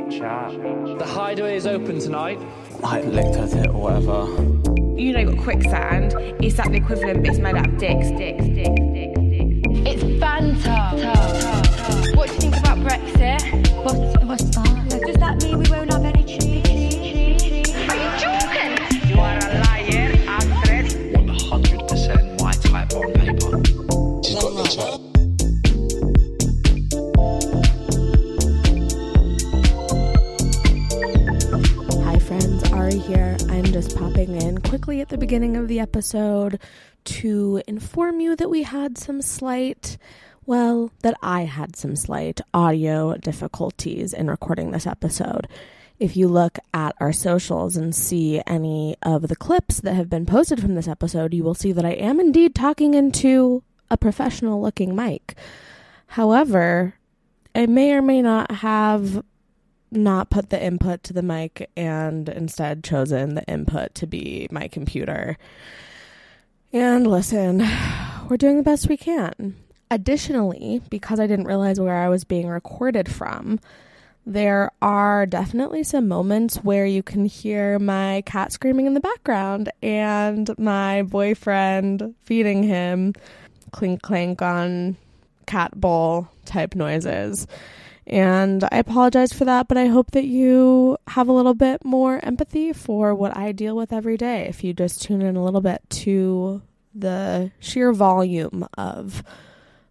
got chat. The hideaway is open tonight. I looked at it or whatever. You know, you've got quicksand. It's like the equivalent, but it's made out of dicks, dicks, dicks, dicks, dicks. It's banter. What do you think about Brexit? What's, Ari here. I'm just popping in quickly at the beginning of the episode to inform you that we had some slight, well, that I had some slight audio difficulties in recording this episode. If you look at our socials and see any of the clips that have been posted from this episode, you will see that I am indeed talking into a professional looking mic. However, I may or may not have not put the input to the mic and instead chosen the input to be my computer. And listen, we're doing the best we can. Additionally, because I didn't realize where I was being recorded from, there are definitely some moments where you can hear my cat screaming in the background and my boyfriend feeding him clink clank on cat bowl type noises. And I apologize for that, but I hope that you have a little bit more empathy for what I deal with every day if you just tune in a little bit to the sheer volume of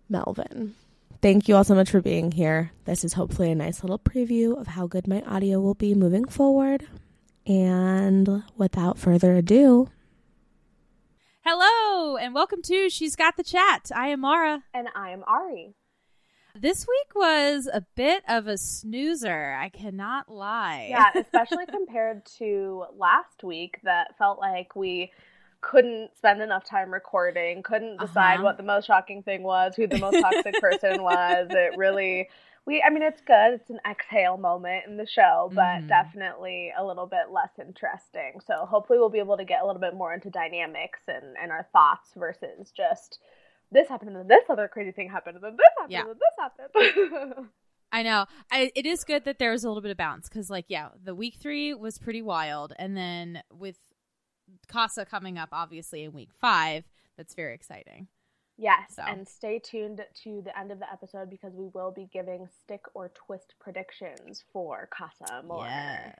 Melvin. Thank you all so much for being here. This is hopefully a nice little preview of how good my audio will be moving forward. And without further ado, Hello, and welcome to She's Got the Chat. I am Maura. And I am Ari. This week was a bit of a snoozer. I cannot lie. Yeah, especially compared to last week that felt like we couldn't spend enough time recording, couldn't decide Uh-huh. what the most shocking thing was, who the most toxic person was. It really we I mean it's good. It's an exhale moment in the show, but Mhm. definitely a little bit less interesting. So hopefully we'll be able to get a little bit more into dynamics and, and our thoughts versus just this happened and then this other crazy thing happened and then this happened Yeah. and then this happened. I know. I, it is good that there was a little bit of bounce because, like, yeah, the week three was pretty wild, and then with Casa coming up, obviously in week five, that's very exciting. Yes, So. and stay tuned to the end of the episode because we will be giving stick or twist predictions for Casa Amor. Yes.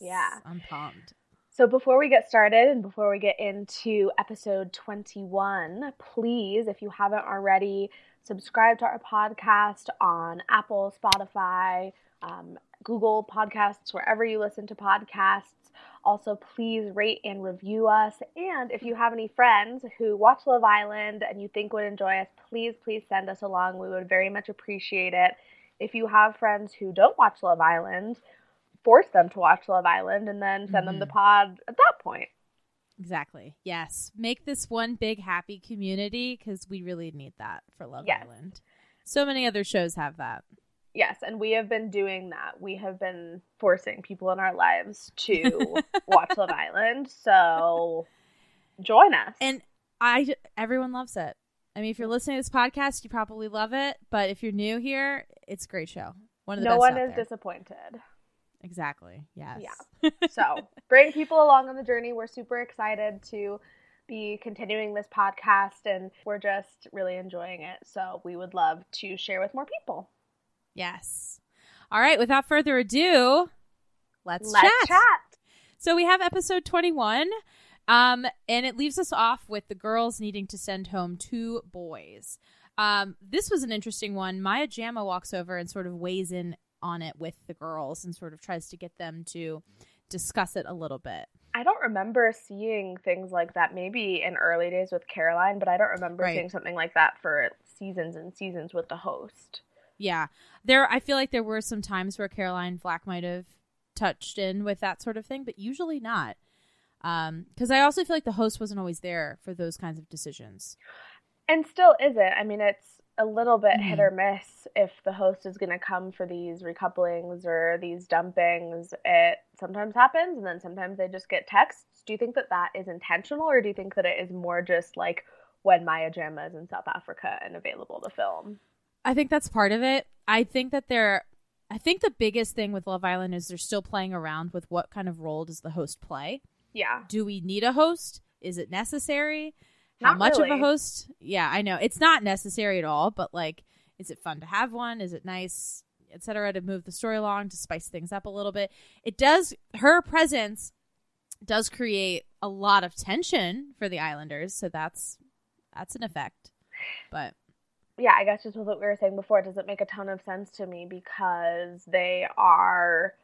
Yeah. I'm pumped. So before we get started and before we get into episode 21, please, if you haven't already, subscribe to our podcast on Apple, Spotify, um, Google Podcasts, wherever you listen to podcasts. Also, please rate and review us. And if you have any friends who watch Love Island and you think would enjoy us, please, please send us along. We would very much appreciate it. If you have friends who don't watch Love Island, force them to watch Love Island and then send them the mm-hmm. pod at that point. Exactly. Yes. Make this one big happy community because we really need that for Love Yes. Island. So many other shows have that. Yes, and we have been doing that. We have been forcing people in our lives to watch Love Island. So join us. And I everyone loves it. I mean, if you're listening to this podcast, you probably love it. But if you're new here, it's a great show. One of the no one is there. disappointed. Exactly. Yes. Yeah. So bring people along on the journey. We're super excited to be continuing this podcast and we're just really enjoying it. So we would love to share with more people. Yes. All right. Without further ado, let's, Let's chat. chat. So we have episode 21, um, and it leaves us off with the girls needing to send home two boys. Um, this was an interesting one. Maya Jama walks over and sort of weighs in on it with the girls and sort of tries to get them to discuss it a little bit. I don't remember seeing things like that maybe in early days with Caroline, but I don't remember Right. seeing something like that for seasons and seasons with the host. Yeah. There I feel like there were some times where Caroline Flack might have touched in with that sort of thing, but usually not. Um, because I also feel like the host wasn't always there for those kinds of decisions. And still isn't. I mean, it's a little bit hit Mhm. or miss if the host is going to come for these recouplings or these dumpings. It sometimes happens, and then sometimes they just get texts. Do you think that that is intentional, or do you think that it is more just like when Maya Jama is in South Africa and available to film? I think that's part of it. I think that they're I think the biggest thing with Love Island is they're still playing around with what kind of role does the host play. Yeah. Do we need a host? Is it necessary? How Not much of a host? Yeah, I know. It's not necessary at all, but like is it fun to have one? Is it nice, etc. to move the story along to spice things up a little bit? It does her presence does create a lot of tension for the Islanders, so that's that's an effect. But yeah, I guess just with what we were saying before, it doesn't make a ton of sense to me because they are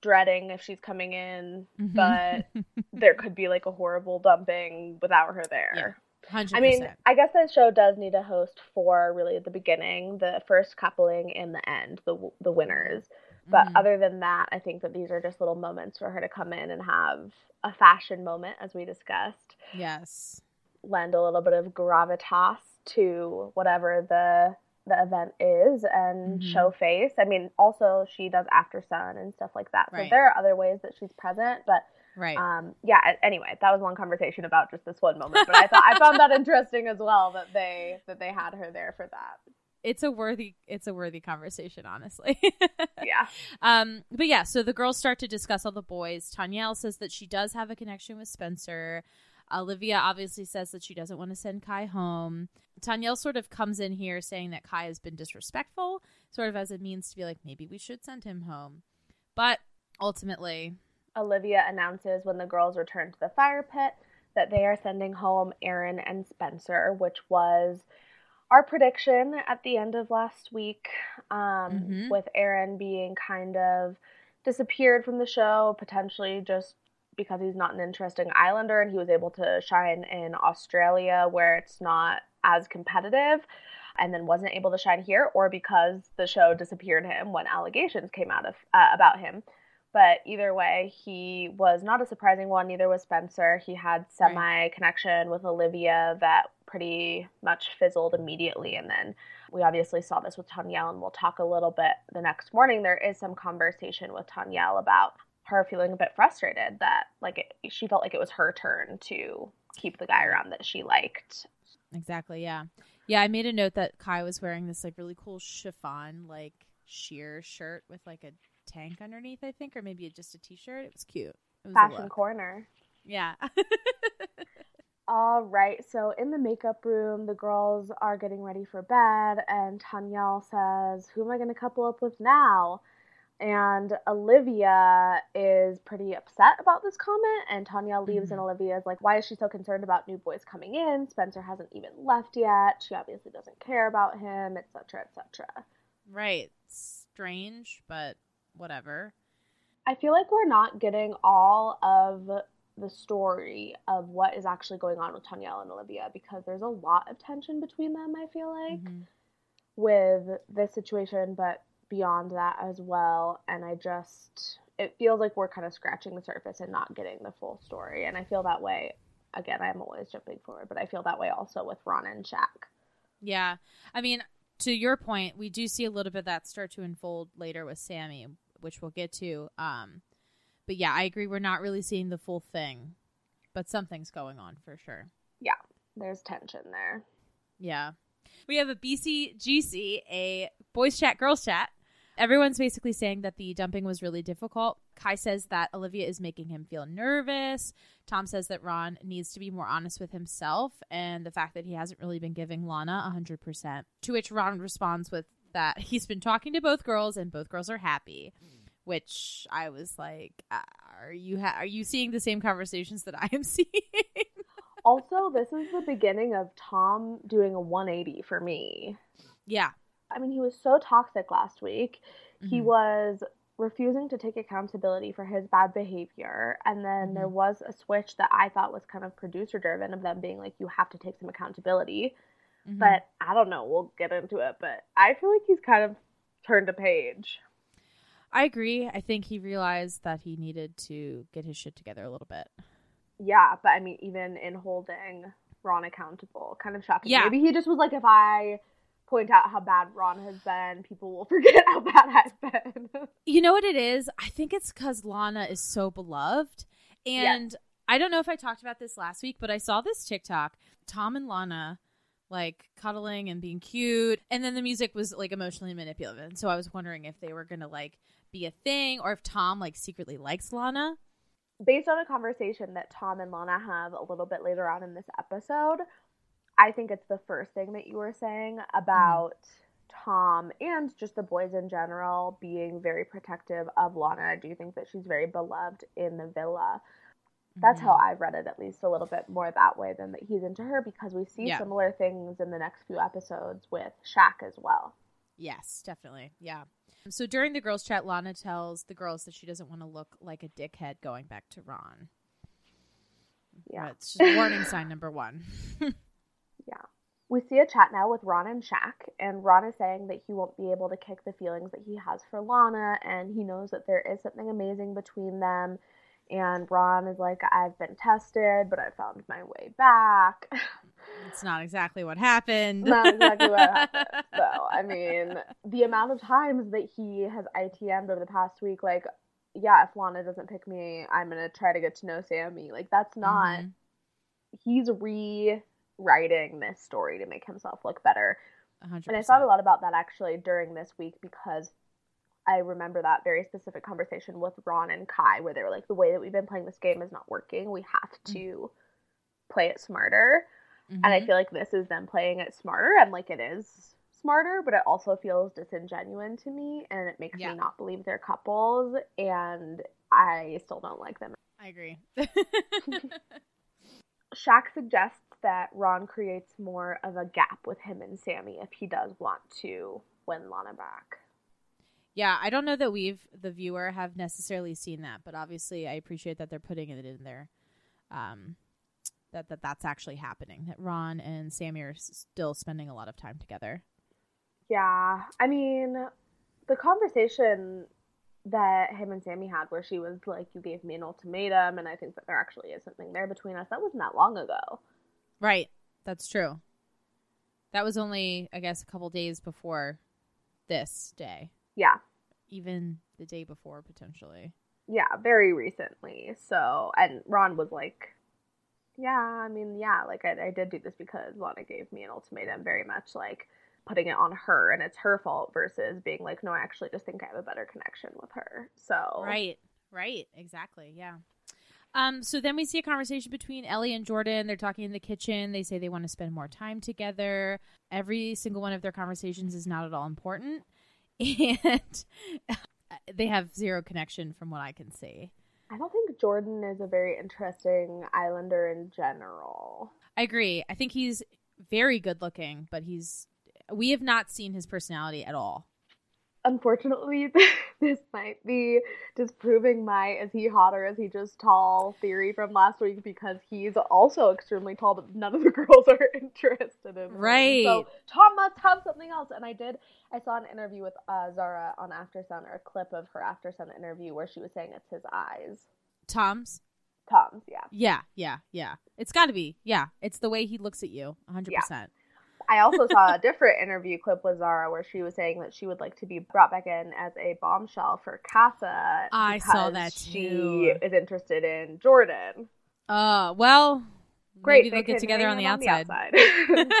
dreading if she's coming in, Mhm. but there could be like a horrible dumping without her there. hundred I mean, I guess the show does need a host for really the beginning, the first coupling, and the end, the the winners. But Mhm. other than that, I think that these are just little moments for her to come in and have a fashion moment, as we discussed, yes. lend a little bit of gravitas to whatever the the event is and Mhm. show face. I mean, also she does after sun and stuff like that. So Right. there are other ways that she's present, but Right. um yeah, anyway, that was a long conversation about just this one moment, but I thought I found that interesting as well that they that they had her there for that. it's a worthy it's a worthy conversation honestly Yeah. um but yeah so the girls start to discuss all the boys tanyel says that she does have a connection with spencer olivia obviously says that she doesn't want to send kai home tanyel sort of comes in here saying that kai has been disrespectful sort of as a means to be like maybe we should send him home but ultimately Olivia announces when the girls return to the fire pit that they are sending home Aaron and Spencer, which was our prediction at the end of last week, um, Mhm. with Aaron being kind of disappeared from the show, potentially just because he's not an interesting Islander and he was able to shine in Australia where it's not as competitive and then wasn't able to shine here, or because the show disappeared him when allegations came out of uh, about him. But either way, he was not a surprising one. Neither was Spencer. He had semi connection with Olivia that pretty much fizzled immediately. And then we obviously saw this with Tanyel, and we'll talk a little bit the next morning. There is some conversation with Tanyel about her feeling a bit frustrated that like it, she felt like it was her turn to keep the guy around that she liked. Exactly. Yeah. Yeah. I made a note that Kai was wearing this like really cool chiffon, like sheer shirt with like a tank underneath, I think, or maybe just a t-shirt. It was cute. It was Fashion corner. Yeah. All right, so in the makeup room, the girls are getting ready for bed, and Tanyel says, Who am I going to couple up with now? And Olivia is pretty upset about this comment, and Tanya leaves, and Olivia is like, Why is she so concerned about new boys coming in? Spencer hasn't even left yet. She obviously doesn't care about him, etc., etc. right. Strange, but whatever. I feel like we're not getting all of the story of what is actually going on with Tanyel and Olivia because there's a lot of tension between them, I feel like, Mm-hmm. with this situation, but beyond that as well. And I just, it feels like we're kind of scratching the surface and not getting the full story. And I feel that way. Again, I'm always jumping forward, but I feel that way also with Ron and Shaq. Yeah. I mean, to your point, we do see a little bit of that start to unfold later with Sammy, which we'll get to. Um, but yeah, I agree. We're not really seeing the full thing, but something's going on for sure. Yeah, there's tension there. Yeah. We have a BCGC, a boys chat, girls chat. Everyone's basically saying that the dumping was really difficult. Kai says that Olivia is making him feel nervous. Tom says that Ron needs to be more honest with himself and the fact that he hasn't really been giving Lana 100%. To which Ron responds with that he's been talking to both girls and both girls are happy. Which I was like, uh, are you ha- are you seeing the same conversations that I am seeing? also, this is the beginning of Tom doing a 180 for me. Yeah. I mean, he was so toxic last week. Mm-hmm. He was refusing to take accountability for his bad behavior. And then Mm-hmm. there was a switch that I thought was kind of producer driven of them being like, you have to take some accountability. Mhm. But I don't know. We'll get into it. But I feel like he's kind of turned a page. I agree. I think he realized that he needed to get his shit together a little bit. Yeah. But I mean, even in holding Ron accountable, kind of shocking. Yeah. Maybe he just was like, if I point out how bad Ron has been, people will forget how bad I've been. You know what it is? I think it's because Lana is so beloved. And I don't know if I talked about this last week, but I saw this TikTok. Tom and Lana like cuddling and being cute. And then the music was like emotionally manipulative. And so I was wondering if they were going to like be a thing or if Tom like secretly likes Lana. based on a conversation that Tom and Lana have a little bit later on in this episode, I think it's the first thing that you were saying about Tom and just the boys in general being very protective of Lana. I do think that she's very beloved in the villa. That's how mm-hmm. I've read it, at least a little bit more that way than that he's into her because we see Yeah. similar things in the next few episodes with Shaq as well. Yes, definitely. Yeah. So during the girls' chat, Lana tells the girls that she doesn't want to look like a dickhead going back to Ron. Yeah. It's just warning sign number one. Yeah. We see a chat now with Ron and Shaq, and Ron is saying that he won't be able to kick the feelings that he has for Lana, and he knows that there is something amazing between them. And Ron is like, I've been tested, but I found my way back. It's not exactly what happened. Not exactly what happened. So, I mean, the amount of times that he has ITM'd over the past week, like, yeah, if Lana doesn't pick me, I'm going to try to get to know Sammy. Like, that's not. Mhm. He's rewriting this story to make himself look better. A hundred And I thought a lot about that actually during this week because I remember that very specific conversation with Ron and Kai where they were like, the way that we've been playing this game is not working. We have mm-hmm. to play it smarter. Mm-hmm. And I feel like this is them playing it smarter and like it is smarter, but it also feels disingenuous to me and it makes Yeah. me not believe they're couples and I still don't like them. I agree. Shaq suggests that Ron creates more of a gap with him and Sammy if he does want to win Lana back. yeah, I don't know that we've the viewer have necessarily seen that, but obviously I appreciate that they're putting it in there. Um, that that that's actually happening. That Ron and Sammy are s- still spending a lot of time together. Yeah, I mean, the conversation that him and Sammy had where she was like, You gave me an ultimatum, and I think that there actually is something there between us, that wasn't that long ago. Right. That's true. That was only, I guess, a couple days before this day. Yeah, Even the day before, potentially. yeah, very recently. So, and Ron was like, Yeah, I mean, yeah, like I, I did do this because Lana gave me an ultimatum, very much like putting it on her and it's her fault versus being like, No, I actually just think I have a better connection with her. So, Right. Right. Exactly. Yeah. Um, so then we see a conversation between Ellie and Jordan. They're talking in the kitchen. They say they want to spend more time together. Every single one of their conversations is not at all important. And they have zero connection from what I can see. I don't think Jordan is a very interesting Islander in general. I agree. I think he's very good looking, but he's we have not seen his personality at all. Unfortunately, this might be disproving my is he hot or is he just tall theory from last week because he's also extremely tall, but none of the girls are interested in him. Right. So Tom must have something else. And I did, I saw an interview with uh, Zara on After Sun or a clip of her After Sun interview where she was saying it's his eyes. Tom's. Tom's, yeah. Yeah, yeah, yeah. It's got to be. Yeah, it's the way he looks at you. 100%. Yeah. I also saw a different interview clip with Zara where she was saying that she would like to be brought back in as a bombshell for Casa. I saw that She too. is interested in Jordan. Uh, well, Great, maybe they they'll get together on the out outside. outside.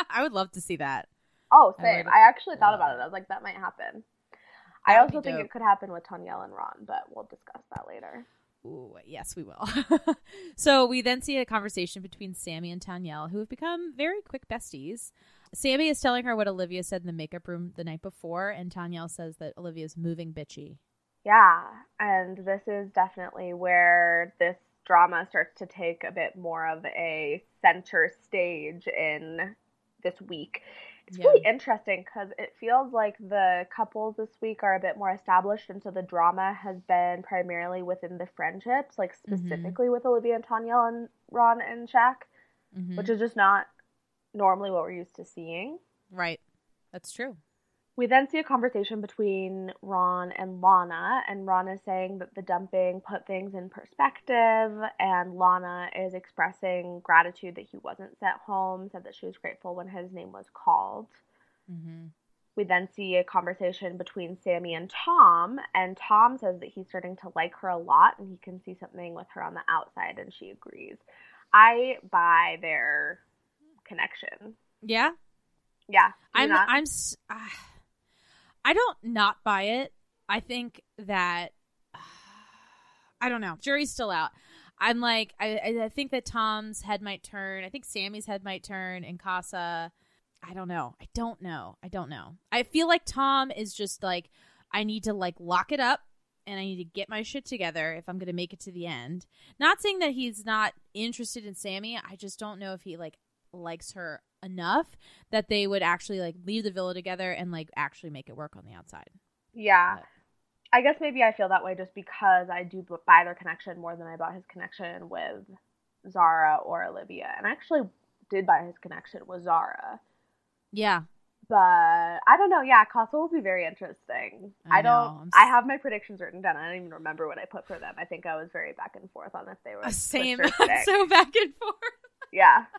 I would love to see that. oh, I same. would- I, actually thought about it. I was like, that might happen. I That would also think it could happen with Tanyel and Ron, but we'll discuss that later. Ooh, yes, we will. so we then see a conversation between Sammy and Tanyel, who have become very quick besties. Sammy is telling her what Olivia said in the makeup room the night before, and Tanyel says that Olivia's moving bitchy. Yeah, and this is definitely where this drama starts to take a bit more of a center stage in this week. It's Yeah. really interesting because it feels like the couples this week are a bit more established, and so the drama has been primarily within the friendships, like Mhm. specifically with Olivia and Tanya and Ron and Shaq, Mhm. which is just not normally what we're used to seeing. Right. That's true. We then see a conversation between Ron and Lana, and Ron is saying that the dumping put things in perspective, and Lana is expressing gratitude that he wasn't sent home, said that she was grateful when his name was called. Mm-hmm. We then see a conversation between Sammy and Tom, and Tom says that he's starting to like her a lot and he can see something with her on the outside, and she agrees. I buy their connection. Yeah. Yeah. I'm. not? I'm. ah. I don't not buy it. I think that. I don't know. Jury's still out. I'm like. I. I- I think that Tom's head might turn. I think Sammy's head might turn, and Casa. I don't know. I don't know. I don't know. I feel like Tom is just like. I need to like lock it up. And I need to get my shit together if I'm going to make it to the end. Not saying that he's not interested in Sammy. I just don't know if he like likes her enough that they would actually like leave the villa together and like actually make it work on the outside. Yeah. I guess maybe I feel that way just because I do buy their connection more than I bought his connection with Zara or Olivia. And I actually did buy his connection with Zara. Yeah. But I don't know. Yeah, Casa will be very interesting. I I, don't. I have my predictions written down. I don't even remember what I put for them. I think I was very back and forth on if they were Uh, Same. switch or stick. so back and forth. yeah.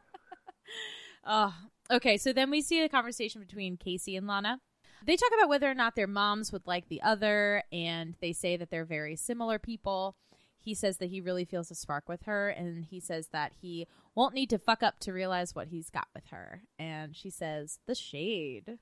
Oh, okay. So then we see a conversation between Casey and Lana. They talk about whether or not their moms would like the other, and they say that they're very similar people. He says that he really feels a spark with her, and he says that he won't need to fuck up to realize what he's got with her. And she says, the shade.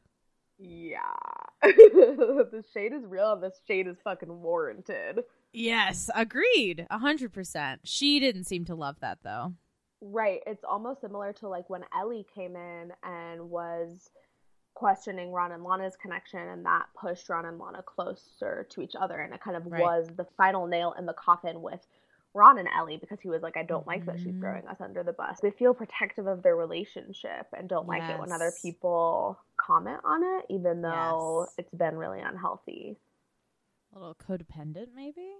Yeah. the shade is real and the shade is fucking warranted. Yes, agreed. A hundred percent. She didn't seem to love that though. Right. It's almost similar to like when Ellie came in and was questioning Ron and Lana's connection, and that pushed Ron and Lana closer to each other. And it kind of Right. was the final nail in the coffin with Ron and Ellie because he was like, I don't like that she's Mhm. throwing us under the bus. They feel protective of their relationship and don't like it when other people comment on it, even though Yes. it's been really unhealthy. A little codependent, maybe. Is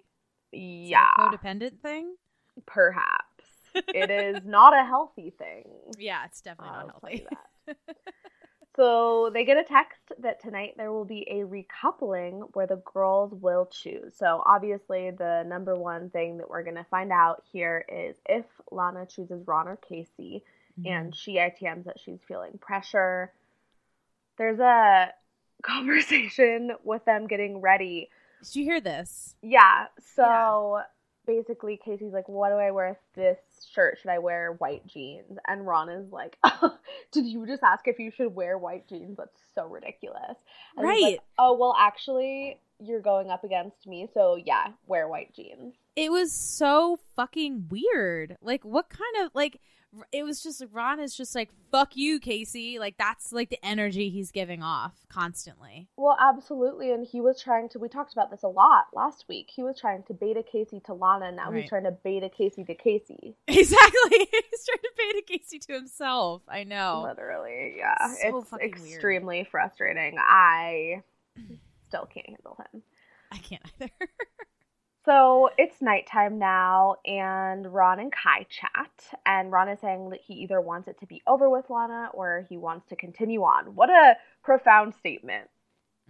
it a Yeah, codependent thing. perhaps. It is not a healthy thing. Yeah, it's definitely not healthy. So they get a text that tonight there will be a recoupling where the girls will choose. So obviously, the number one thing that we're going to find out here is if Lana chooses Ron or Casey, mm-hmm. and she ITMs that she's feeling pressure. There's a conversation with them getting ready. Did you hear this? Yeah. So basically, Casey's like, "What do I wear with this shirt? Should I wear white jeans?" And Ron is like, "Did you just ask if you should wear white jeans? That's so ridiculous." And he's like, Right. oh well, actually, you're going up against me, so yeah, wear white jeans. It was so fucking weird. Like, what kind of like? It was just Ron is just like fuck you, Casey. Like that's like the energy he's giving off constantly. Well, absolutely, and he was trying to. We talked about this a lot last week. He was trying to beta Casey to Lana, and now Right. he's trying to beta Casey to Casey. Exactly. he's trying to beta Casey to himself. I know. Literally, yeah. So it's fucking weird. extremely frustrating. I still can't handle him. I can't either. So it's nighttime now, and Ron and Kai chat. And Ron is saying that he either wants it to be over with Lana or he wants to continue on. What a profound statement.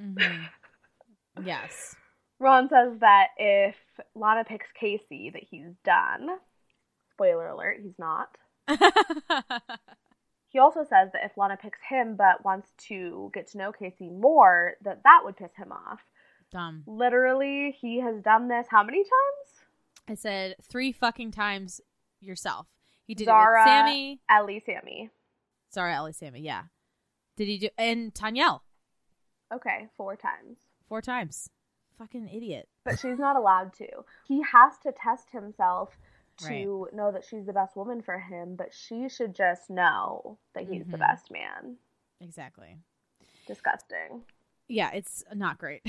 Mm-hmm. yes. Ron says that if Lana picks Casey, that he's done. Spoiler alert, he's not. he also says that if Lana picks him but wants to get to know Casey more, that that would piss him off. Dumb. Literally, he has done this how many times? I said three fucking times yourself. He did Zara, it with Sammy. Ellie, Sammy. Zara, Ellie, Sammy. Yeah. Did he do and Tanyel Okay, four times. four times? Fucking idiot. But she's not allowed to. He has to test himself to Right. know that she's the best woman for him, but she should just know that he's the Mhm. best man. Exactly. Disgusting. Yeah, it's not great.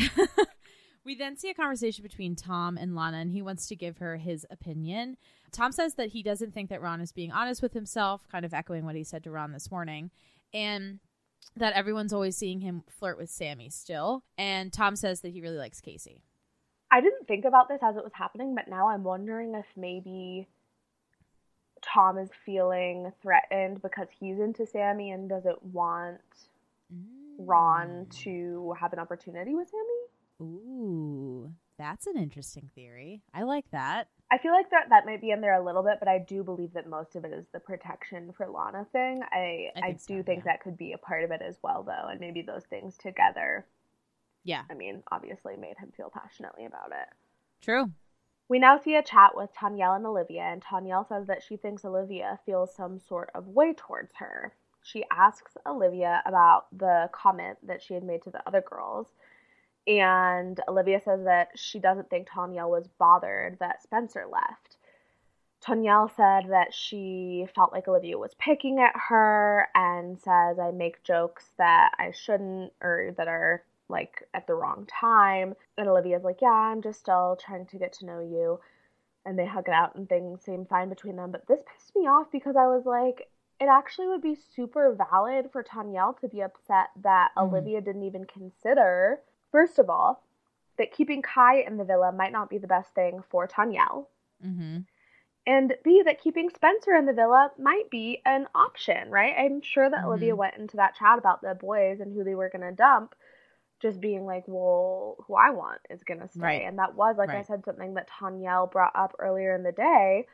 we then see a conversation between Tom and Lana, and he wants to give her his opinion. Tom says that he doesn't think that Ron is being honest with himself, kind of echoing what he said to Ron this morning, and that everyone's always seeing him flirt with Sammy still. And Tom says that he really likes Casey. I didn't think about this as it was happening, but now I'm wondering if maybe Tom is feeling threatened because he's into Sammy and doesn't want mm. Ron hmm. to have an opportunity with Sammy. Ooh, that's an interesting theory. I like that. I feel like that that might be in there a little bit, but I do believe that most of it is the protection for Lana thing. I I I, think so, do think that could be a part of it as well, though, and maybe those things together. Yeah, I mean, obviously made him feel passionately about it. true. We now see a chat with Tanyel and Olivia, and Tanyel says that she thinks Olivia feels some sort of way towards her. She asks Olivia about the comment that she had made to the other girls, and Olivia says that she doesn't think Tanyel was bothered that Spencer left. Tanyel said that she felt like Olivia was picking at her and says, I make jokes that I shouldn't or that are like at the wrong time. And Olivia's like, Yeah, I'm just still trying to get to know you. And they hug it out and things seem fine between them. But this pissed me off because I was like, it actually would be super valid for Tanyel to be upset that Mhm. Olivia didn't even consider, first of all, that keeping Kai in the villa might not be the best thing for Tanyel. Mm-hmm. And B, that keeping Spencer in the villa might be an option, right? I'm sure that Olivia Mhm. went into that chat about the boys and who they were going to dump, just being like, well, who I want is going to stay. Right. And that was, like I said, something that Tanyel brought up earlier in the day.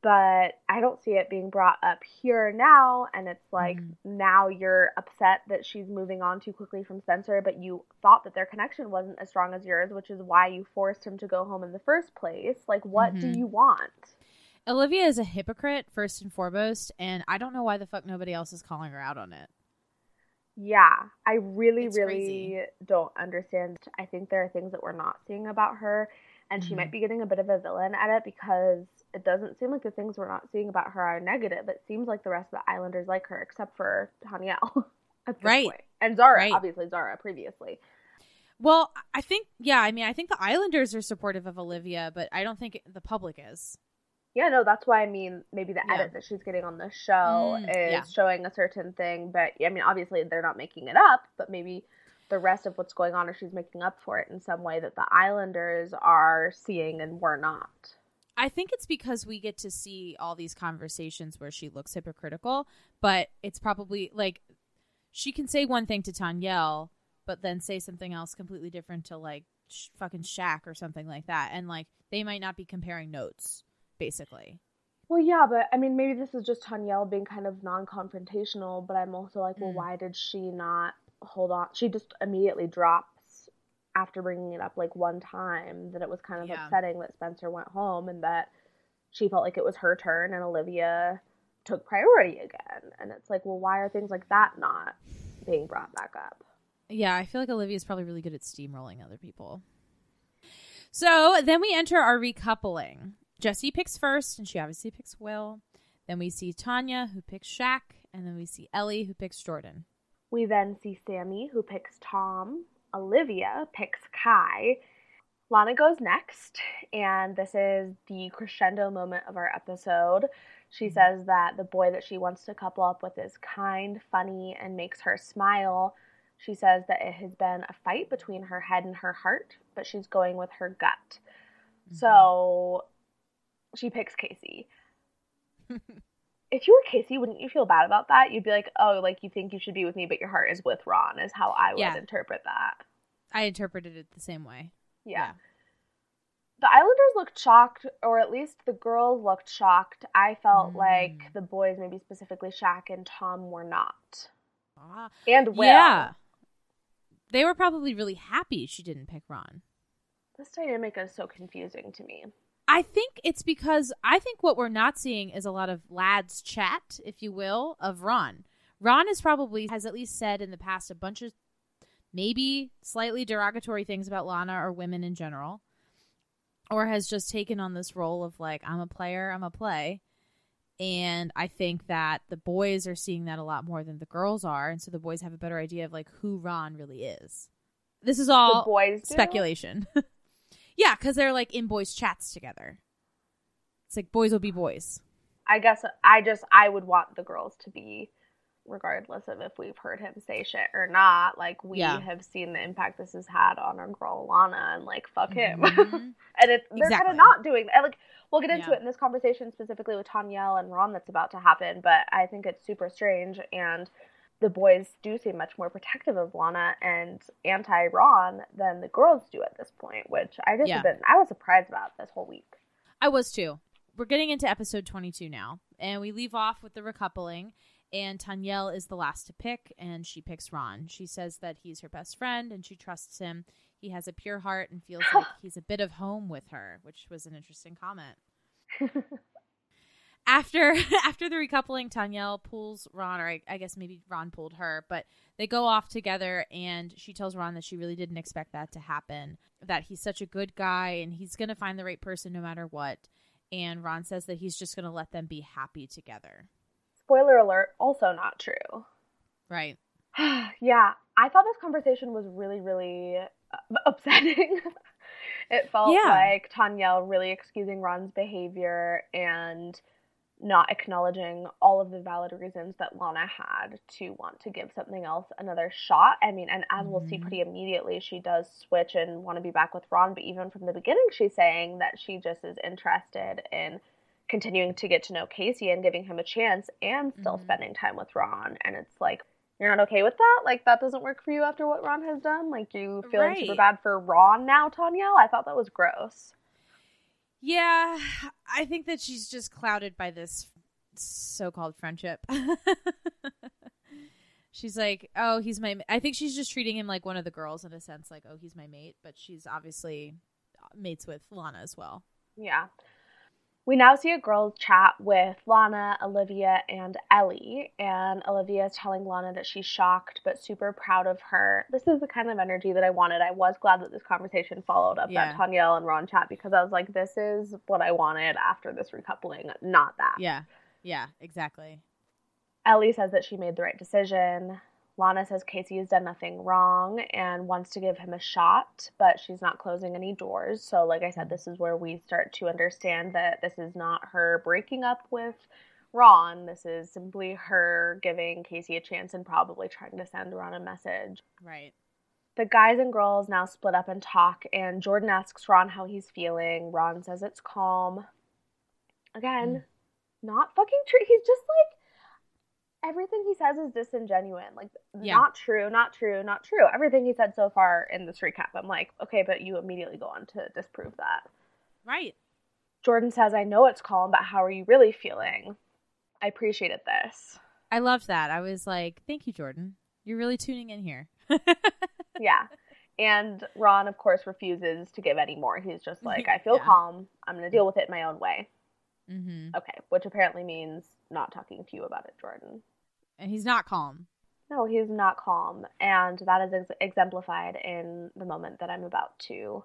But I don't see it being brought up here now. And it's like now you're upset that she's moving on too quickly from Spencer, but you thought that their connection wasn't as strong as yours, which is why you forced him to go home in the first place. Like, what Mhm. do you want? Olivia is a hypocrite first and foremost, and I don't know why the fuck nobody else is calling her out on it. Yeah, I really, It's really crazy. don't understand. I think there are things that we're not seeing about her, and she might be getting a bit of a villain at it because it doesn't seem like the things we're not seeing about her are negative. It seems like the rest of the Islanders like her, except for Danielle Right. point. And Zara, Right. obviously Zara previously. Well, I think yeah, I mean, I think the Islanders are supportive of Olivia, but I don't think the public is. Yeah, no, that's why I mean maybe the Yeah. edit that she's getting on the show Mm, is yeah. showing a certain thing, but I mean obviously they're not making it up, but maybe the rest of what's going on or she's making up for it in some way that the Islanders are seeing and we're not. I think it's because we get to see all these conversations where she looks hypocritical, but it's probably like she can say one thing to Tanyel, but then say something else completely different to like sh- fucking Shaq or something like that, and like they might not be comparing notes, basically. Well, yeah, but I mean maybe this is just Tanyel being kind of non-confrontational, but I'm also like, well, Mm. why did she not hold on? She just immediately drops after bringing it up like one time that it was kind of Yeah. upsetting that Spencer went home and that she felt like it was her turn and Olivia took priority again. And it's like, well, why are things like that not being brought back up? Yeah, I feel like Olivia's probably really good at steamrolling other people. So then we enter our recoupling. Jessie picks first, and she obviously picks Will. Then we see Tanya, who picks Shaq, and then we see Ellie, who picks Jordan. We then see Sammy, who picks Tom. Olivia picks Kai. Lana goes next, and this is the crescendo moment of our episode. She mm-hmm. says that the boy that she wants to couple up with is kind, funny, and makes her smile. She says that it has been a fight between her head and her heart, but she's going with her gut. Mm-hmm. So she picks Casey. if you were Casey, wouldn't you feel bad about that? You'd be like, oh, like you think you should be with me, but your heart is with Ron, is how I would Yeah. interpret that. I interpreted it the same way. Yeah. The Islanders looked shocked, or at least the girls looked shocked. I felt Mm. like the boys, maybe specifically Shaq and Tom, were not. Ah. And Will. Yeah. They were probably really happy she didn't pick Ron. This dynamic is so confusing to me. I think it's because I think what we're not seeing is a lot of lads chat, if you will, of Ron. Ron is probably has at least said in the past a bunch of maybe slightly derogatory things about Lana or women in general. Or has just taken on this role of like, I'm a player, I'm a play. And I think that the boys are seeing that a lot more than the girls are, and so the boys have a better idea of like who Ron really is. This is all the boys do? speculation. yeah, because they're like in boys' chats together. It's like boys will be boys. I guess I just I would want the girls to be regardless of if we've heard him say shit or not. Like we Yeah. have seen the impact this has had on our girl Lana and like fuck him. Mhm. and it's they're kind of not doing that. Like we'll get into Yeah. it in this conversation specifically with Tanyel and Ron that's about to happen, but I think it's super strange and the boys do seem much more protective of Lana and anti Ron than the girls do at this point, which I just Yeah. been I was surprised about this whole week. I was too. We're getting into episode 22 now, and we leave off with the recoupling. And Tanyel is the last to pick, and she picks Ron. She says that he's her best friend and she trusts him. He has a pure heart and feels like he's a bit of home with her, which was an interesting comment. after after the recoupling, Tanyel pulls Ron, or I, I guess maybe Ron pulled her, but they go off together, and she tells Ron that she really didn't expect that to happen. That he's such a good guy, and he's gonna find the right person no matter what. And Ron says that he's just gonna let them be happy together. Spoiler alert, also not true. Right. yeah, I thought this conversation was really, really uh, upsetting. it felt Yeah. like Tanyel really excusing Ron's behavior and not acknowledging all of the valid reasons that Lana had to want to give something else another shot. I mean, and as we'll see mm-hmm. pretty immediately, she does switch and want to be back with Ron, but even from the beginning, she's saying that she just is interested in continuing to get to know Casey and giving him a chance and still mm-hmm. spending time with Ron. And it's like, you're not okay with that? Like, that doesn't work for you after what Ron has done? Like, you feeling super bad for Ron now, Tanya? I thought that was gross. Yeah, I think that she's just clouded by this so-called friendship. she's like, "Oh, he's my." I think she's just treating him like one of the girls in a sense, like, "Oh, he's my mate," but she's obviously mates with Lana as well. Yeah. We now see a girl chat with Lana, Olivia, and Ellie. And Olivia is telling Lana that she's shocked but super proud of her. This is the kind of energy that I wanted. I was glad that this conversation followed up Yeah. that Tanyel and Ron chat because I was like, this is what I wanted after this recoupling, not that. Yeah, yeah, exactly. Ellie says that she made the right decision. Lana says Casey has done nothing wrong and wants to give him a shot, but she's not closing any doors. So, like I said, this is where we start to understand that this is not her breaking up with Ron. This is simply her giving Casey a chance and probably trying to send Ron a message. Right. The guys and girls now split up and talk, and Jordan asks Ron how he's feeling. Ron says it's calm. Again, mm. not fucking true. He's just like everything he says is disingenuous. Like Yeah. not true, not true, not true. Everything he said so far in this recap, I'm like, okay, but you immediately go on to disprove that. Right. Jordan says, I know it's calm, but how are you really feeling? I appreciated this. I loved that. I was like, "Thank you, Jordan. You're really tuning in here." yeah. And Ron, of course, refuses to give any more. He's just like, I feel Yeah. calm. I'm going to deal with it my own way. Mm-hmm. Okay, which apparently means not talking to you about it, Jordan. And he's not calm. No, he's not calm. And that is ex- exemplified in the moment that I'm about to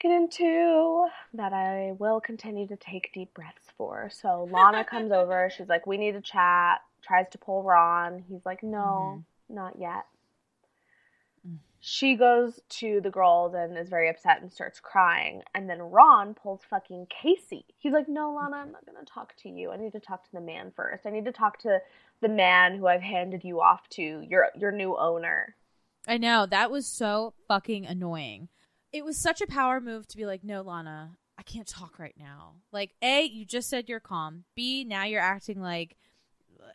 get into, that I will continue to take deep breaths for. So Lana comes over. She's like, We need to chat. Tries to pull Ron. He's like, No, mm-hmm. not yet. She goes to the girls and is very upset and starts crying. And then Ron pulls fucking Casey. He's like, No, Lana, I'm not going to talk to you. I need to talk to the man first. I need to talk to the man who I've handed you off to, your your new owner. I know that was so fucking annoying. It was such a power move to be like, no, Lana, I can't talk right now. Like, a, you just said you're calm. B, now you're acting like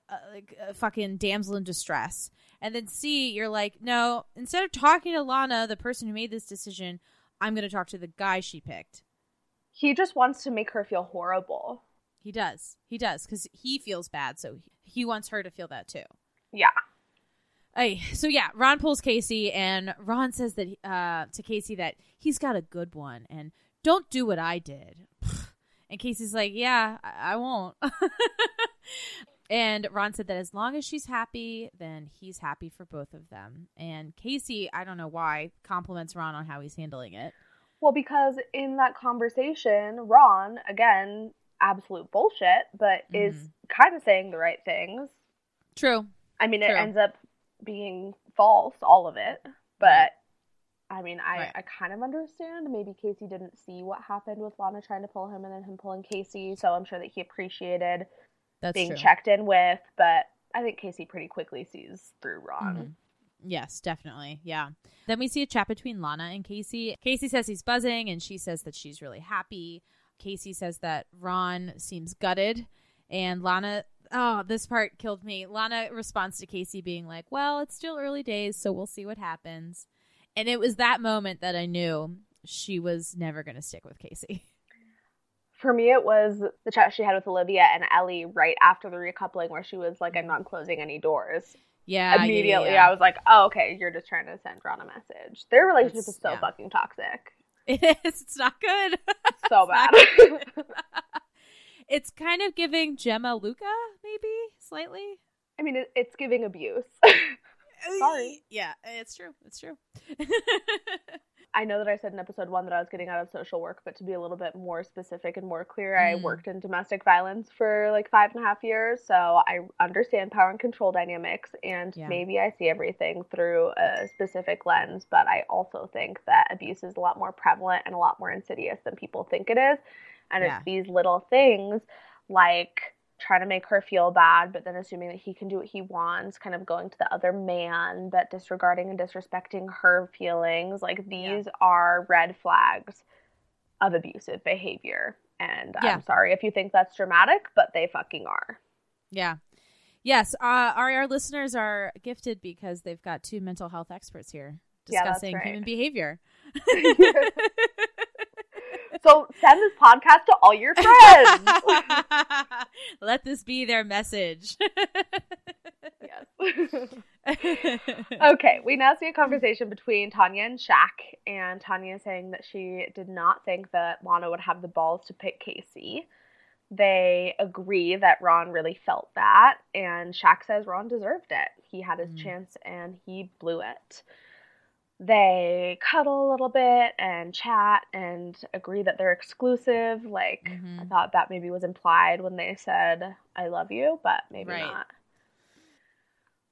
uh, like a fucking damsel in distress. And then C, you're like, no, instead of talking to Lana, the person who made this decision, I'm going to talk to the guy she picked. He just wants to make her feel horrible. He does. He does because he feels bad, so he wants her to feel that too. Yeah. Hey, so yeah, Ron pulls Casey, and Ron says that uh, to Casey that he's got a good one, and don't do what I did. And Casey's like, "Yeah, I, I won't." and Ron said that as long as she's happy, then he's happy for both of them. And Casey, I don't know why, compliments Ron on how he's handling it. Well, because in that conversation, Ron, again, absolute bullshit, but mm-hmm. is kind of saying the right things. True. I mean, it ends up being false, all of it. But I mean, I, Right. I kind of understand. Maybe Casey didn't see what happened with Lana trying to pull him and then him pulling Casey. So I'm sure that he appreciated That's being true. checked in with. But I think Casey pretty quickly sees through Ron. Mhm. Yes, definitely. Yeah. Then we see a chat between Lana and Casey. Casey says he's buzzing, and she says that she's really happy. Casey says that Ron seems gutted, and Lana. Oh, this part killed me. Lana responds to Casey being like, "Well, it's still early days, so we'll see what happens." And it was that moment that I knew she was never going to stick with Casey. For me, it was the chat she had with Olivia and Ellie right after the recoupling, where she was like, "I'm not closing any doors." Yeah, yeah, immediately yeah. I was like, "Oh, okay, you're just trying to send Ron a message." Their relationship It's- is so yeah. fucking toxic, It is. It's not good. so bad. it's kind of giving Gemma Luca, maybe slightly. I mean, it, it's giving abuse. Uh, Sorry. Yeah, it's true. It's true. I know that I said in episode one that I was getting out of social work, but to be a little bit more specific and more clear, I Mm. worked in domestic violence for like five and a half years. So I understand power and control dynamics, and Yeah. maybe I see everything through a specific lens, but I also think that abuse is a lot more prevalent and a lot more insidious than people think it is. And Yeah. it's these little things like trying to make her feel bad, but then assuming that he can do what he wants, kind of going to the other man, but disregarding and disrespecting her feelings. Like these are red flags of abusive behavior. And Yeah. I'm sorry if you think that's dramatic, but they fucking are. Yeah. Yes, uh, our, our listeners are gifted because they've got two mental health experts here Yeah, discussing right. human behavior. So send this podcast to all your friends. Let this be their message. Yes. okay, we now see a conversation between Tanya and Shaq, and Tanya is saying that she did not think that Lana would have the balls to pick Casey. They agree that Ron really felt that, and Shaq says Ron deserved it. He had his mm. chance and he blew it. They cuddle a little bit and chat and agree that they're exclusive. Like, I mm-hmm. thought that maybe was implied when they said, I love you, but maybe Right. not.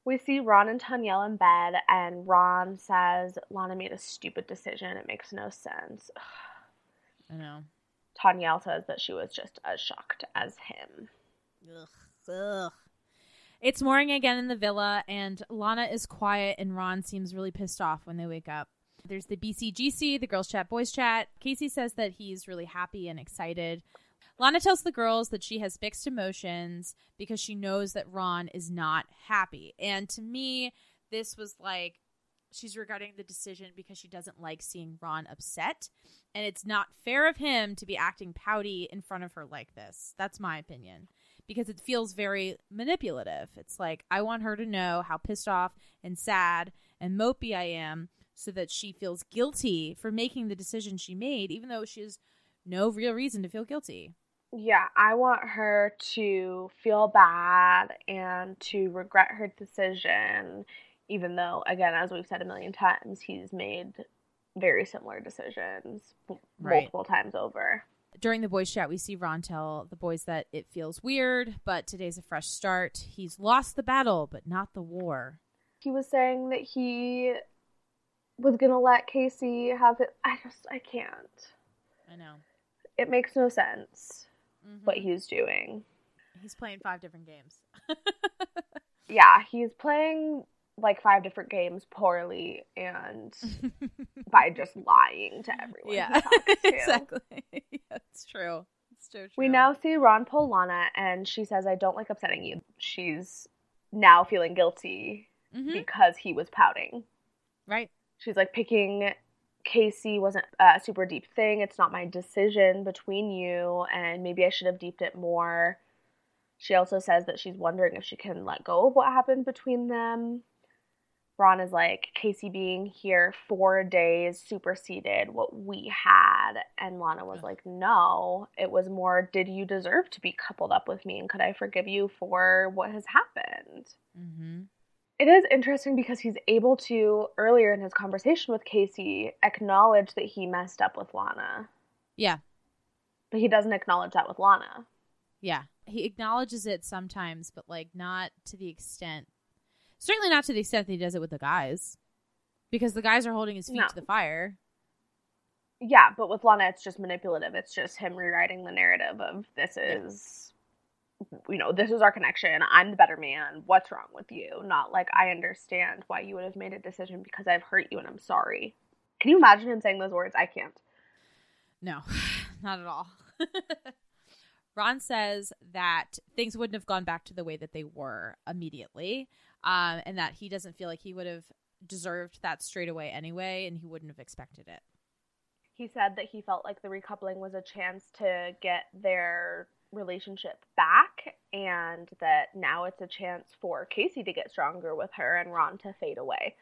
We see Ron and Tanyel in bed, and Ron says, Lana made a stupid decision. It makes no sense. I know. Tanyel says that she was just as shocked as him. Ugh. Ugh. It's morning again in the villa, and Lana is quiet, and Ron seems really pissed off when they wake up. There's the BCGC, the girls chat, boys chat. Casey says that he's really happy and excited. Lana tells the girls that she has mixed emotions because she knows that Ron is not happy. And to me, this was like she's regretting the decision because she doesn't like seeing Ron upset. And it's not fair of him to be acting pouty in front of her like this. That's my opinion. Because it feels very manipulative. It's like, I want her to know how pissed off and sad and mopey I am so that she feels guilty for making the decision she made, even though she has no real reason to feel guilty. Yeah, I want her to feel bad and to regret her decision, even though, again, as we've said a million times, he's made very similar decisions Right. multiple times over. During the boys' chat, we see Ron tell the boys that it feels weird, but today's a fresh start. He's lost the battle, but not the war. He was saying that he was gonna let Casey have it. I just I can't. I know. It makes no sense Mhm. what he's doing. He's playing five different games. Yeah, he's playing like five different games poorly and by just lying to everyone. yeah, to. exactly. That's true. It's so true. We now see Ron pull Lana, and she says, I don't like upsetting you. She's now feeling guilty Mhm. because he was pouting. right. She's like, picking Casey wasn't a super deep thing. It's not my decision between you, and maybe I should have deeped it more. She also says that she's wondering if she can let go of what happened between them. Ron is like, Casey being here four days superseded what we had. And Lana was like, no, it was more, did you deserve to be coupled up with me? And could I forgive you for what has happened? Mm-hmm. It is interesting because he's able to, earlier in his conversation with Casey, acknowledge that he messed up with Lana. Yeah. But he doesn't acknowledge that with Lana. Yeah. He acknowledges it sometimes, but like not to the extent. Certainly not to the extent that he does it with the guys, because the guys are holding his feet No. to the fire. Yeah, but with Lana, it's just manipulative. It's just him rewriting the narrative of this is, you know, this is our connection. I'm the better man. What's wrong with you? Not like I understand why you would have made a decision because I've hurt you and I'm sorry. Can you imagine him saying those words? I can't. No, not at all. Ron says that things wouldn't have gone back to the way that they were immediately, um, and that he doesn't feel like he would have deserved that straight away anyway, and he wouldn't have expected it. He said that he felt like the recoupling was a chance to get their relationship back and that now it's a chance for Casey to get stronger with her and Ron to fade away.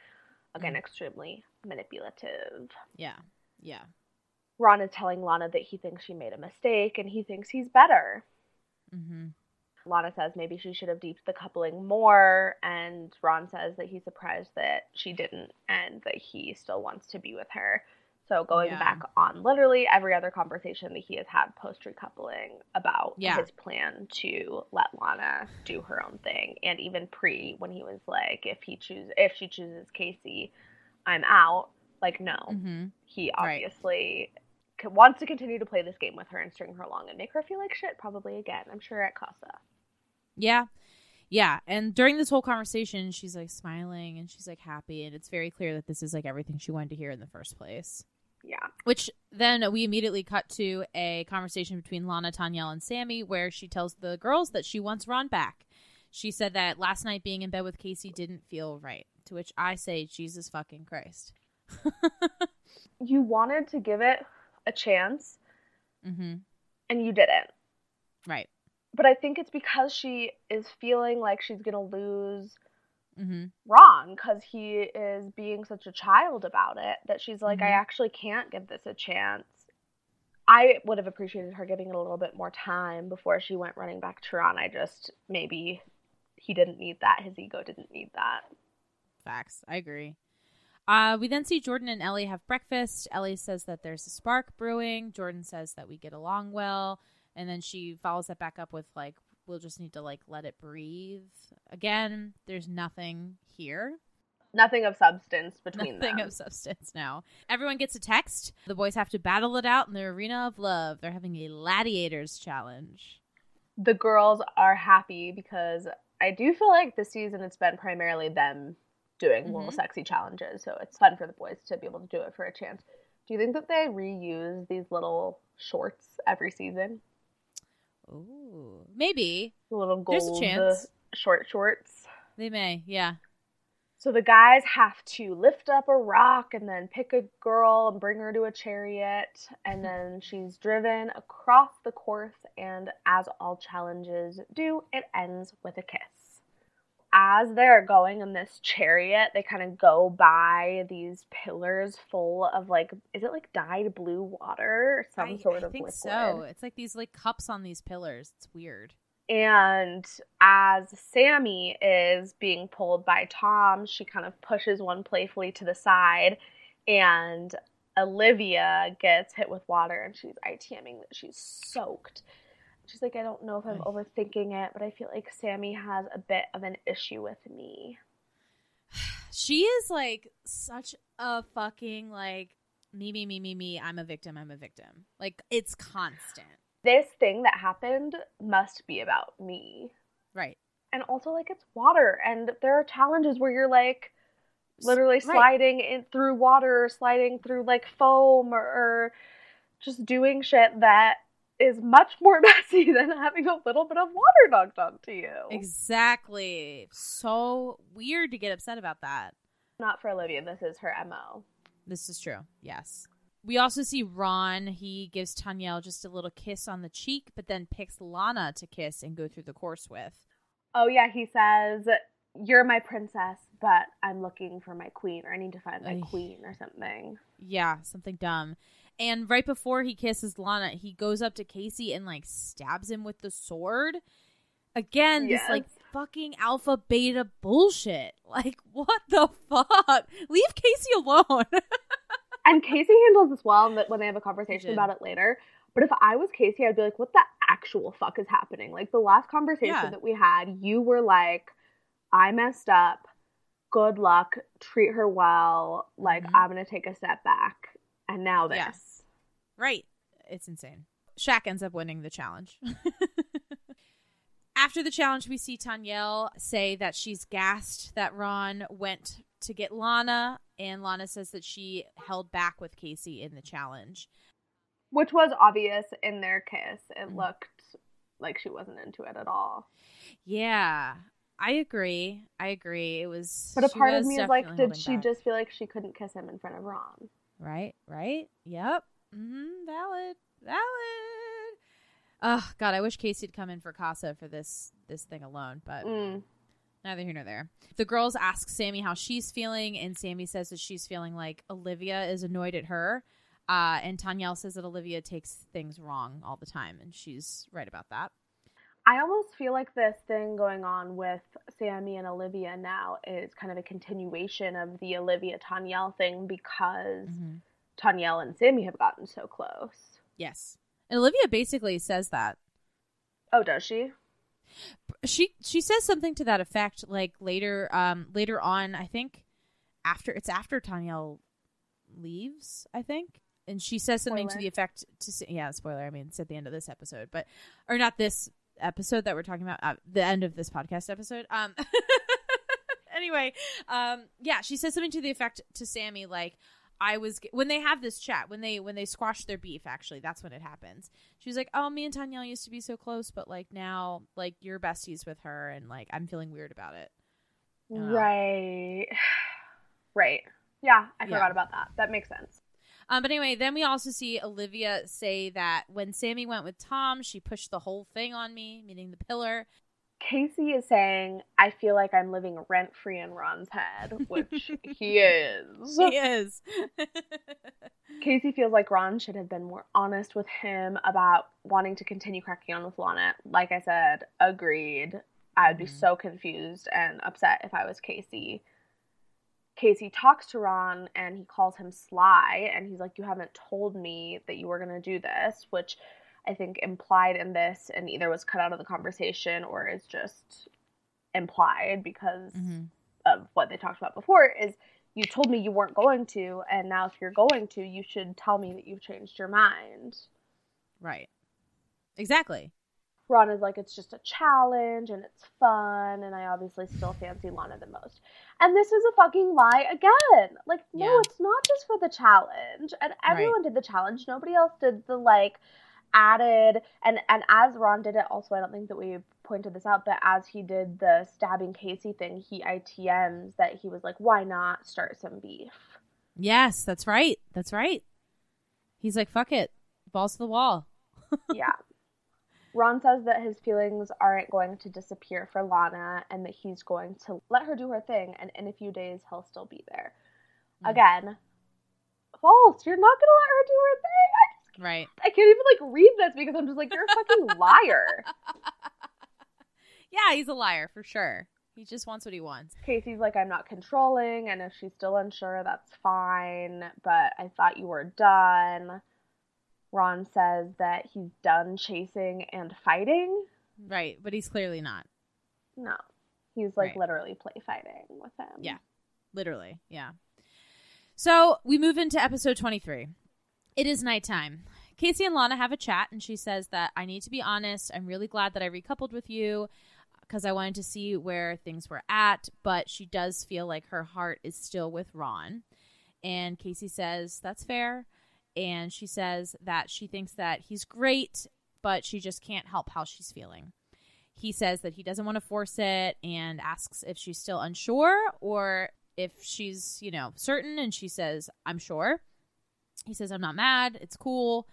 Again, extremely manipulative. Yeah, yeah, Ron is telling Lana that he thinks she made a mistake and he thinks he's better. mm-hmm. Lana says maybe she should have deeped the coupling more, and Ron says that he's surprised that she didn't and that he still wants to be with her. So going Yeah. back on literally every other conversation that he has had post recoupling about Yeah. his plan to let Lana do her own thing, and even pre when he was like, if he choose if she chooses Casey, I'm out. Like no, Mm-hmm. he obviously c wants to continue to play this game with her and string her along and make her feel like shit probably again. I'm sure at Casa. Yeah. Yeah. And during this whole conversation, she's like smiling and she's like happy. And it's very clear that this is like everything she wanted to hear in the first place. Yeah. Which then we immediately cut to a conversation between Lana, Tanyel, and Samie where she tells the girls that she wants Ron back. She said that last night being in bed with Casey didn't feel right. To which I say, Jesus fucking Christ. You wanted to give it a chance Mm-hmm. and you didn't. Right. But I think it's because she is feeling like she's going to lose Mm-hmm. Ron because he is being such a child about it that she's like, I Mhm. actually can't give this a chance. I would have appreciated her giving it a little bit more time before she went running back to Ron. I just, maybe he didn't need that. His ego didn't need that. Facts. I agree. Uh, we then see Jordan and Ellie have breakfast. Ellie says that there's a spark brewing. Jordan says that we get along well. And then she follows that back up with, like, we'll just need to, like, let it breathe. Again, there's nothing here. Nothing of substance between them. Nothing them. of substance now. Everyone gets a text. The boys have to battle it out in the arena of love. They're having a gladiators challenge. the girls are happy because I do feel like this season it's been primarily them doing little Mhm. sexy challenges, so it's fun for the boys to be able to do it for a chance. Do you think that they reuse these little shorts every season? Ooh, maybe The little There's a gold chance. short shorts. they may. Yeah. So the guys have to lift up a rock and then pick a girl and bring her to a chariot, and then she's driven across the course. And as all challenges do, it ends with a kiss. As they're going in this chariot, they kind of go by these pillars full of like, is it like dyed blue water or some I, sort I of think liquid? so. It's like these like cups on these pillars. It's weird. And as Samie is being pulled by Tom, she kind of pushes one playfully to the side, and Olivia gets hit with water and she's ITMing that she's soaked. She's like, I don't know if I'm overthinking it, but I feel like Samie has a bit of an issue with me. she is like such a fucking like me me me me me. I'm a victim. I'm a victim. Like it's constant. This thing that happened must be about me. Right. And also like it's water and there are challenges where you're like literally Right. sliding in through water, sliding through like foam or, or just doing shit that is much more messy than having a little bit of water knocked onto you. Exactly. So weird to get upset about that. Not for Olivia, this is her MO. This is true. Yes. We also see Ron. He gives Tanyel just a little kiss on the cheek, but then picks Lana to kiss and go through the course with. Oh yeah, he says, "You're my princess, but I'm looking for my queen, or I need to find my queen, or something." Yeah, something dumb. And right before he kisses Lana, he goes up to Casey and like stabs him with the sword. Again, this like fucking alpha beta bullshit. Like, what the fuck? Leave Casey alone. And Casey handles this well, and when they have a conversation about it later. But if I was Casey, I'd be like, "What the actual fuck is happening?" Like the last conversation Yeah. that we had, you were like, "I messed up. Good luck. Treat her well. Like Mhm. I'm gonna take a step back." And now this. Yeah. Right. It's insane. Shaq ends up winning the challenge. After the challenge, we see Tanyel say that she's gassed that Ron went to get Lana, and Lana says that she held back with Casey in the challenge. Which was obvious in their kiss. It Mm. looked like she wasn't into it at all. Yeah, I agree. I agree. It was. But a part of me is like, did she back. just feel like she couldn't kiss him in front of Ron? Right, right. Yep. Mm-hmm. Valid. Valid. Oh God, I wish Casey'd come in for Casa for this this thing alone, but Mm. neither here nor there. The girls ask Samie how she's feeling, and Samie says that she's feeling like Olivia is annoyed at her. Uh, and Tanyel says that Olivia takes things wrong all the time, and she's right about that. I almost feel like this thing going on with Samie and Olivia now is kind of a continuation of the Olivia Tanyel thing because Mm-hmm. Tanyel and Samie have gotten so close. Yes, and Olivia basically says that. Oh, does she? she she says something to that effect like later um later on i think after it's after Tanyel leaves i think. And she says something to the effect to yeah spoiler i mean it's at the end of this episode but or not this episode that we're talking about uh, the end of this podcast episode. Um anyway um yeah she says something to the effect to samie like I was when they have this chat when they when they squash their beef actually that's when it happens. She was like, "Oh, me and Tanyel used to be so close, but like now like you're besties with her and like I'm feeling weird about it." Right. Right. Yeah, I Yeah. forgot about that. That makes sense. Um, but anyway, then we also see Olivia say that when Samie went with Tom, she pushed the whole thing on me, meaning the pillar. Casey is saying, I feel like I'm living rent free in Ron's head, which he is. He is. Casey feels like Ron should have been more honest with him about wanting to continue cracking on with Lana. Like I said, agreed. I'd be mm-hmm. so confused and upset if I was Casey. Casey talks to Ron and he calls him sly and he's like, You haven't told me that you were going to do this, which I think implied in this and either was cut out of the conversation or is just implied because mm-hmm. of what they talked about before is you told me you weren't going to and now if you're going to you should tell me that you've changed your mind. Right. Exactly. ron is like it's just a challenge and it's fun and i obviously still fancy lana the most. And this is a fucking lie again. Like no Yeah. it's not just for the challenge. And everyone did the challenge. Nobody else did the like added and and as ron did it also i don't think that we pointed this out but as he did the stabbing casey thing he itms that he was like why not start some beef Yes, that's right. That's right. He's like, "Fuck it, balls to the wall." yeah. Ron says that his feelings aren't going to disappear for Lana and that he's going to let her do her thing and in a few days he'll still be there. Mm. Again, false. You're not going to let her do her thing. I Right. I can't even like read this because I'm just like you're a fucking liar. Yeah, he's a liar for sure. He just wants what he wants. Casey's like I'm not controlling and if she's still unsure that's fine, but I thought you were done. Ron says that he's done chasing and fighting. Right, but he's clearly not. No. He's like Right. literally play fighting with him. Yeah. Literally, yeah. So we move into episode 23. It is nighttime. Casey and Lana have a chat, and she says that I need to be honest. I'm really glad that I recoupled with you because I wanted to see where things were at, but she does feel like her heart is still with Ron. And Casey says that's fair. And she says that she thinks that he's great, but she just can't help how she's feeling. He says that he doesn't want to force it and asks if she's still unsure or if she's, you know, certain. And she says, I'm sure. He says, I'm not mad. It's cool.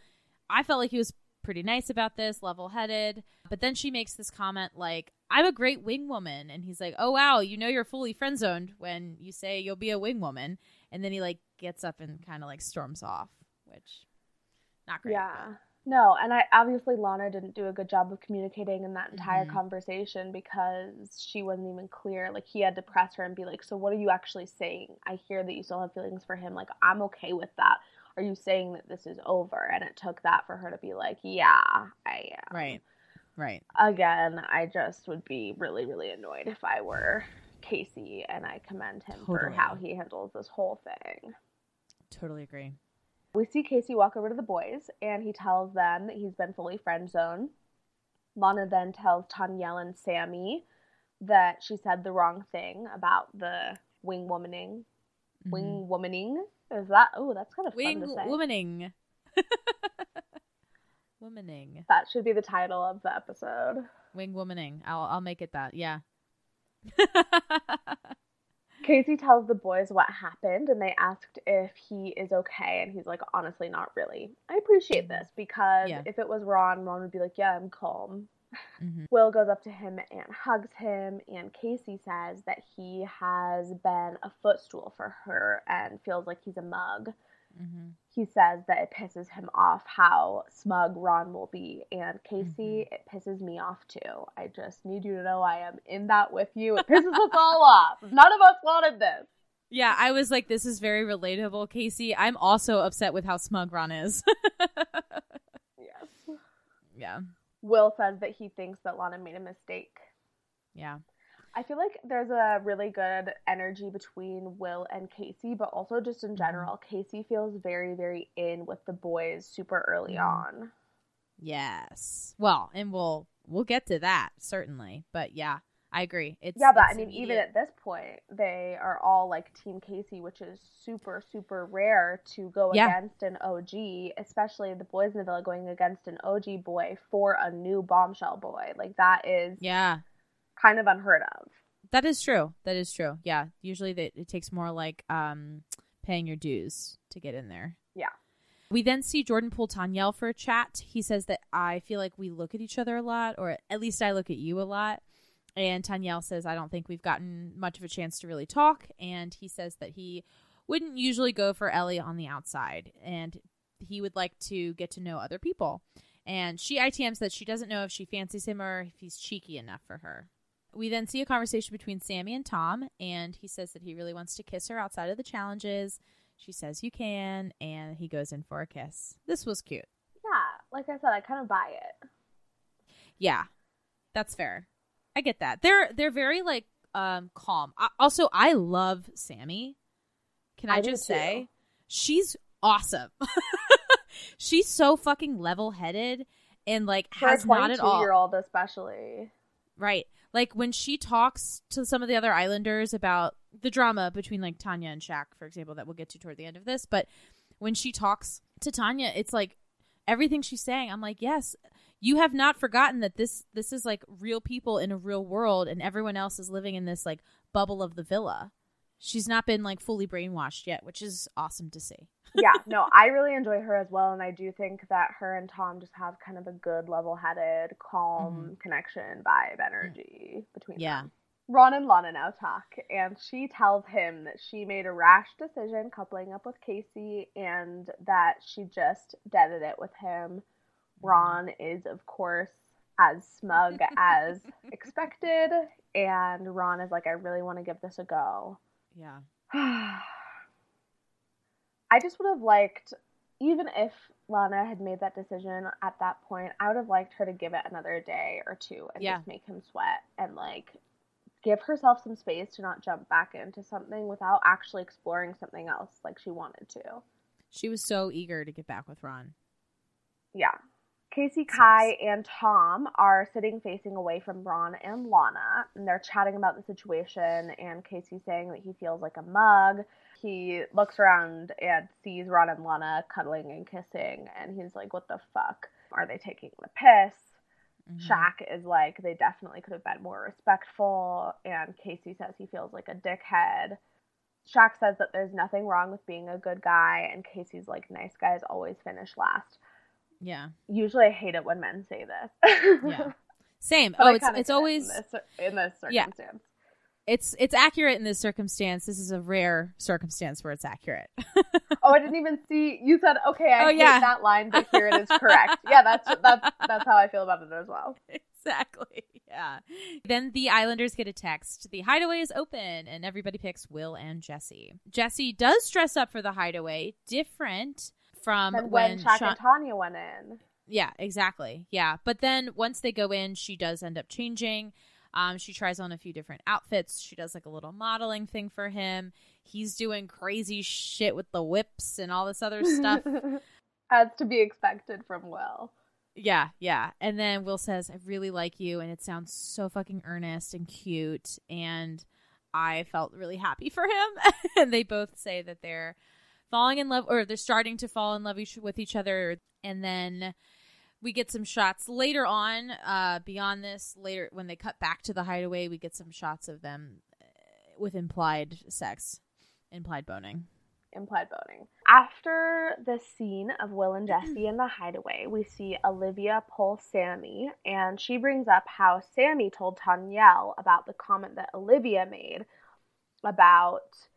I felt like he was pretty nice about this, level headed. But then she makes this comment like, I'm a great wing woman. And he's like, Oh, wow, you know you're fully friend zoned when you say you'll be a wing woman. And then he like gets up and kind of like storms off, which not great. Yeah. No, and I obviously Lana didn't do a good job of communicating in that entire Mhm. conversation because she wasn't even clear. Like he had to press her and be like, "So what are you actually saying? I hear that you still have feelings for him. Like I'm okay with that. Are you saying that this is over?" And it took that for her to be like, "Yeah, I am." Right. Right. Again, I just would be really really annoyed if I were Casey and I commend him for how he handles this whole thing. Totally agree. We see Casey walk over to the boys and he tells them that he's been fully friend zoned. Lana then tells Tanyel and Samie that she said the wrong thing about the wing womaning. Wing mm-hmm. womaning? Is that? Oh, that's kind of Wing fun to say. womaning. womaning. That should be the title of the episode. Wing womaning. I'll I'll make it that. Yeah. Casey tells the boys what happened and they asked if he is okay and he's like honestly not really. I appreciate mm. this because Yeah. if it was Ron, Ron would be like, "Yeah, I'm calm." Mhm. Will goes up to him and hugs him and Casey says that he has been a footstool for her and feels like he's a mug. Mm-hmm. He says that it pisses him off how smug Ron will be and Casey, it pisses me off too. I just need you to know I am in that with you. It pisses us all off. None of us wanted this. Yeah, I was like, this is very relatable, Casey. I'm also upset with how smug Ron is. Yes. yeah. Will says that he thinks that Lana made a mistake. Yeah. I feel like there's a really good energy between Will and Casey, but also just in general, Casey feels very, very in with the boys super early Mhm. on. Yes. Well, and we'll we'll get to that certainly. But yeah, I agree. It's yeah, but I it's mean, even at this point, they are all like Team Casey, which is super, super rare to go Yeah. against an OG, especially the boys in the villa going against an OG boy for a new bombshell boy. Like, that is Yeah. kind of unheard of. That is true. That is true. Yeah. Usually that it takes more like um paying your dues to get in there. Yeah. We then see Jordan pull Tanyel for a chat. He says that I feel like we look at each other a lot, or at least I look at you a lot. And Tanyel says, I don't think we've gotten much of a chance to really talk. And he says that he wouldn't usually go for Ellie on the outside. And he would like to get to know other people. And she ITMs that she doesn't know if she fancies him or if he's cheeky enough for her. We then see a conversation between Samie and Tom, and he says that he really wants to kiss her outside of the challenges. She says you can, and he goes in for a kiss. This was cute. Yeah, like I said, I kind of buy it. Yeah, that's fair. I get that. They're they're very like um calm. I, also, I love Samie. Can I, I just too. say she's awesome. she's so fucking level headed and like For has a not at all year old, especially. Right. Like when she talks to some of the other islanders about the drama between like Tanya and Shaq, for example, that we'll get to toward the end of this, but when she talks to Tanya, it's like everything she's saying, I'm like, yes, you have not forgotten that this this is like real people in a real world and everyone else is living in this like bubble of the villa. She's not been like fully brainwashed yet, which is awesome to see. yeah, no, I really enjoy her as well, and I do think that her and Tom just have kind of a good, level-headed, calm mm-hmm. connection, vibe, energy between them. Yeah. them. Ron and Lana now talk, and she tells him that she made a rash decision coupling up with Casey, and that she just deaded it with him. Ron is, of course, as smug as expected, and Ron is like, "I really want to give this a go." Yeah. I just would have liked, even if Lana had made that decision at that point, I would have liked her to give it another day or two and Yeah. just make him sweat and like give herself some space to not jump back into something without actually exploring something else like she wanted to. She was so eager to get back with Ron. Yeah. Casey, Kai, and Tom are sitting facing away from Ron and Lana, and they're chatting about the situation. And Casey's saying that he feels like a mug. He looks around and sees Ron and Lana cuddling and kissing, and he's like, What the fuck? Are they taking the piss? Mm-hmm. Shaq is like, They definitely could have been more respectful. And Casey says he feels like a dickhead. Shaq says that there's nothing wrong with being a good guy, and Casey's like, Nice guys always finish last. Yeah. Usually, I hate it when men say this. Yeah. Same. But oh, I it's it's always in this, in this Yeah. circumstance. it's it's accurate in this circumstance. This is a rare circumstance where it's accurate. oh, I didn't even see. You said okay. I Oh, hate yeah. that line, but here it is correct. yeah, that's that's that's how I feel about it as well. exactly. Yeah. Then the Islanders get a text. The hideaway is open, and everybody picks Will and Jessie. Jessie does dress up for the hideaway, different from when, when Shaq Sean- and Tanya went in, Yeah, exactly. Yeah. But then once they go in, she does end up changing. Um, she tries on a few different outfits. She does like a little modeling thing for him. He's doing crazy shit with the whips and all this other stuff. as to be expected from Will. yeah, yeah. And then Will says, I really like you. And it sounds so fucking earnest and cute. And I felt really happy for him. and they both say that they're falling in love or they're starting to fall in love each, with each other. And then we get some shots later on uh beyond this later when they cut back to the hideaway we get some shots of them uh, with implied sex implied boning implied boning. After the scene of Will and Jessie in the hideaway, we see Olivia pull Samie, and she brings up how Samie told Tanyel about the comment that Olivia made about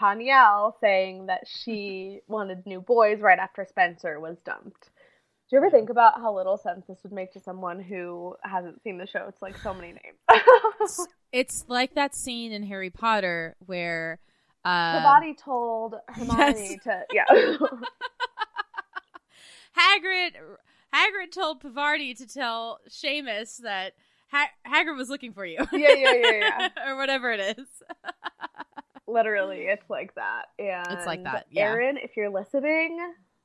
Tanyel saying that she wanted new boys right after Spencer was dumped. Do you ever think about how little sense this would make to someone who hasn't seen the show? It's like so many names. it's like that scene in harry potter where uh Peabody told Hermione yes. to yeah. hagrid hagrid told Parvati to tell Seamus that ha- hagrid was looking for you Yeah, Yeah, yeah, yeah, or whatever it is Literally, it's like that. And It's like that, yeah. Aaron, if you're listening,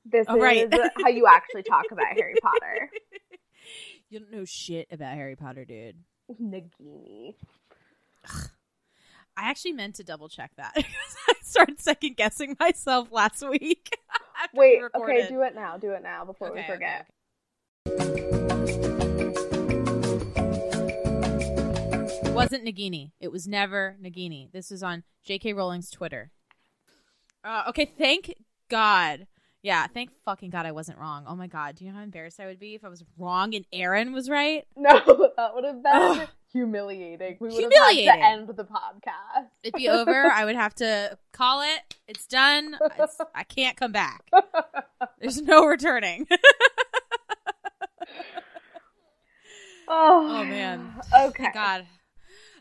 this Oh, right. is how you actually talk about Harry Potter. you don't know shit about harry potter dude Nagini. I actually meant to double check that I started second guessing myself last week. after we Wait, okay, do it now. Do it now before we Okay, okay, wasn't Nagini. It was never Nagini. This is on J.K. Rowling's Twitter. Uh, okay, thank God. Yeah, thank fucking God I wasn't wrong. Oh my God. Do you know how embarrassed I would be if I was wrong and Aaron was right? No, that would have been Ugh. humiliating. We would have had to end the podcast. It'd be over. I would have to call it. It's done. It's, I can't come back. There's no returning. Oh, Oh, man. Okay. Thank God.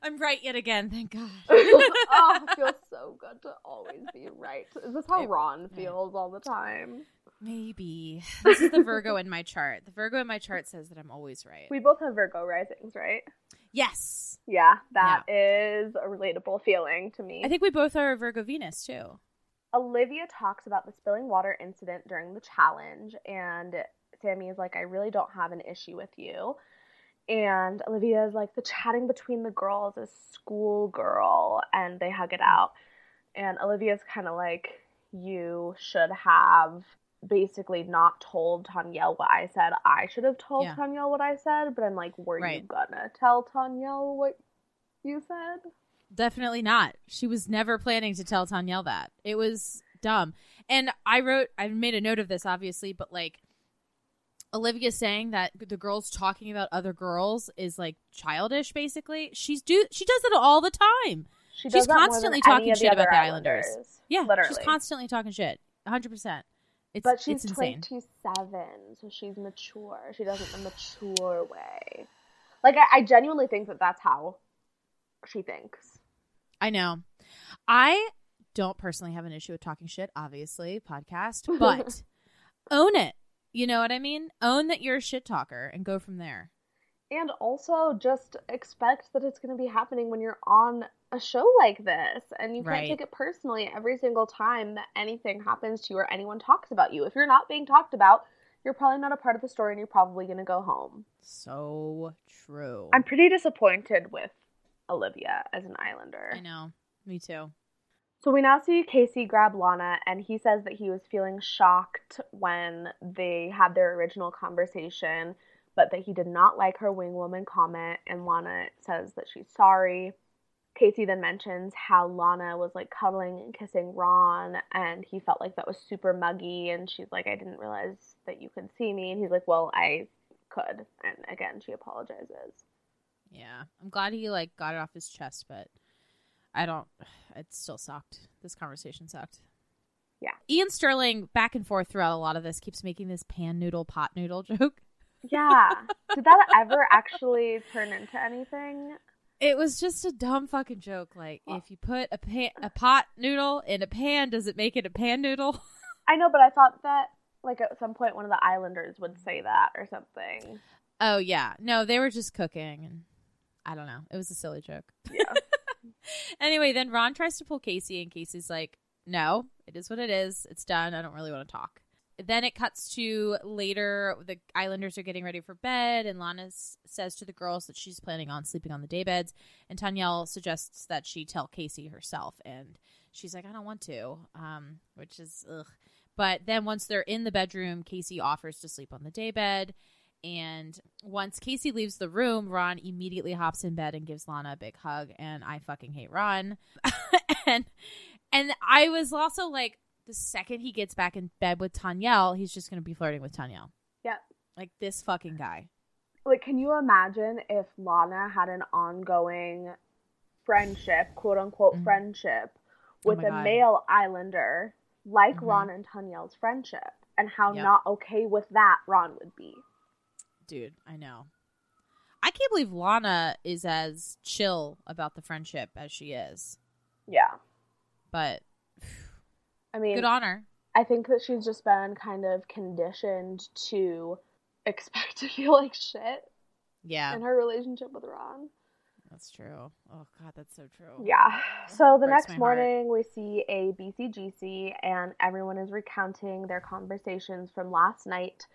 I'm right yet again. Thank God. oh, it feels so good to always be right. Is this how Ron feels all the time? Maybe. This is the Virgo in my chart. The Virgo in my chart says that I'm always right. We both have Virgo risings, right? Yes. Yeah, that is a relatable feeling to me. I think we both are a Virgo Venus too. Olivia talks about the spilling water incident during the challenge, and Samie is like, I really don't have an issue with you. And Olivia is like, the chatting between the girls is schoolgirl, and they hug it out. And Olivia's kind of like, You should have basically not told Tanya what I said. I should have told Yeah. Tanyel what I said, but I'm like, Were you gonna tell Tanya what you said? Definitely not. She was never planning to tell Tanya that. It was dumb. And I wrote, I made a note of this, obviously, but like Olivia saying that the girls talking about other girls is like childish. Basically, she's do she does it all the time. She she's does that more than constantly talking shit about the Islanders. Islanders. Yeah, Literally. she's constantly talking shit. 100. percent It's but she's it's 27, so she's mature. She does it in a mature way. Like, I, I genuinely think that that's how she thinks. I know. I don't personally have an issue with talking shit, obviously, podcast, but own it. You know what I mean? Own that you're a shit talker and go from there. And also just expect that it's going to be happening when you're on a show like this and you can't Right. take it personally every single time that anything happens to you or anyone talks about you. If you're not being talked about, you're probably not a part of the story and you're probably going to go home. So true. I'm pretty disappointed with Olivia as an Islander. I know. Me too. So we now see Casey grab Lana, and he says that he was feeling shocked when they had their original conversation, but that he did not like her wing woman comment. And Lana says that she's sorry. Casey then mentions how Lana was like cuddling and kissing Ron, and he felt like that was super muggy. And she's like, I didn't realize that you could see me. And he's like, Well, I could. And again, she apologizes. Yeah. I'm glad he like got it off his chest, but I don't it still sucked. This conversation sucked. Yeah. Iain Stirling back and forth throughout a lot of this keeps making this pan noodle pot noodle joke. Yeah. Did that ever actually turn into anything? It was just a dumb fucking joke. Like, if you put a pan, a pot noodle in a pan, does it make it a pan noodle? I know, but I thought that like at some point one of the Islanders would say that or something. oh yeah, no, they were just cooking, and I don't know. It was a silly joke. Yeah. anyway, then Ron tries to pull Casey, and Casey's like, "No, it is what it is. It's done. I don't really want to talk." Then it cuts to later. The Islanders are getting ready for bed, and Lana says to the girls that she's planning on sleeping on the daybeds. And Tanyel suggests that she tell Casey herself, and she's like, "I don't want to," um, which is ugh. But then once they're in the bedroom, Casey offers to sleep on the daybed. And once Casey leaves the room, Ron immediately hops in bed and gives Lana a big hug. And I fucking hate Ron. and and I was also like, the second he gets back in bed with Tanyel, he's just gonna be flirting with Tanyel. Yep. Like this fucking guy. Like, can you imagine if Lana had an ongoing friendship, quote unquote friendship, Oh with my a God. male Islander like Mhm. Ron and Tanyel's friendship, and how Yep. not okay with that Ron would be? Dude, I know. I can't believe Lana is as chill about the friendship as she is. Yeah. But I mean, good on her. I think that she's just been kind of conditioned to expect to feel like shit Yeah. in her relationship with Ron. That's true. Oh god, that's so true. Yeah. So the next heart. morning, we see a BCGC, and everyone is recounting their conversations from last night.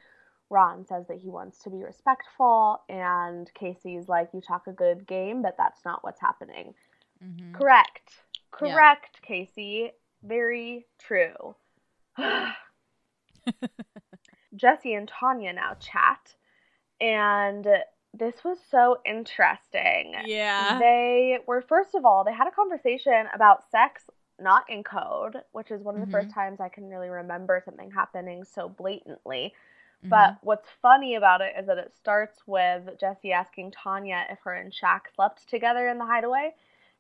Ron says that he wants to be respectful, and Casey's like, You talk a good game, but that's not what's happening. Mm-hmm. Correct. Yeah. Correct, Casey. Very true. Jessie and Tanya now chat, and this was so interesting. Yeah. They were, first of all, they had a conversation about sex not in code, which is one of the first Mhm. times I can really remember something happening so blatantly. Mm-hmm. But what's funny about it is that it starts with Jessie asking Tanya if her and Shaq slept together in the hideaway.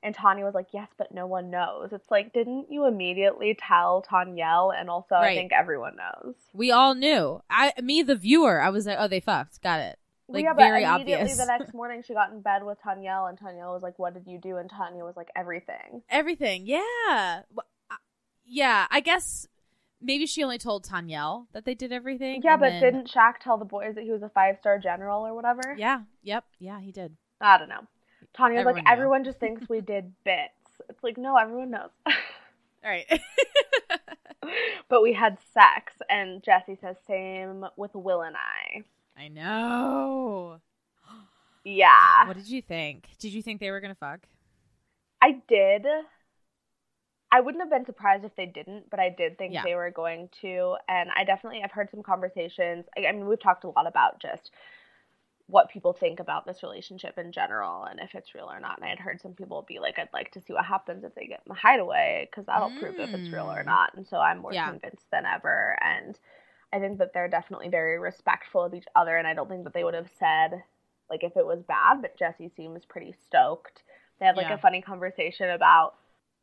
And Tanya was like, yes, but no one knows. It's like, didn't you immediately tell Tanyel? And also, I think everyone knows. We all knew. I me the viewer, I was like, "Oh, they fucked." Got it. Like yeah, very but immediately obvious. the next morning she got in bed with Tanyel, and Tanyel was like, "What did you do?" And Tanya was like, "Everything." Everything. Yeah. Yeah, I guess maybe she only told Tanyel that they did everything. Yeah, but then- didn't Shaq tell the boys that he was a five star general or whatever? Yeah. Yep. Yeah, he did. I don't know. Tanya Everyone like, knew. "Everyone just thinks we did bits." It's like, no, everyone knows. All right. but we had sex, and Jessie says same with Will and I. I know. Yeah, What did you think? Did you think they were gonna fuck? I did. I wouldn't have been surprised if they didn't, but I did think Yeah. they were going to. And I definitely, I've heard some conversations. I, I mean, we've talked a lot about just what people think about this relationship in general and if it's real or not. And I had heard some people be like, I'd like to see what happens if they get in the hideaway because that'll prove if it's real or Mm. not. And so I'm more Yeah. convinced than ever. And I think that they're definitely very respectful of each other. And I don't think that they would have said, like, if it was bad, but Jessie seems pretty stoked. They had like Yeah. a funny conversation about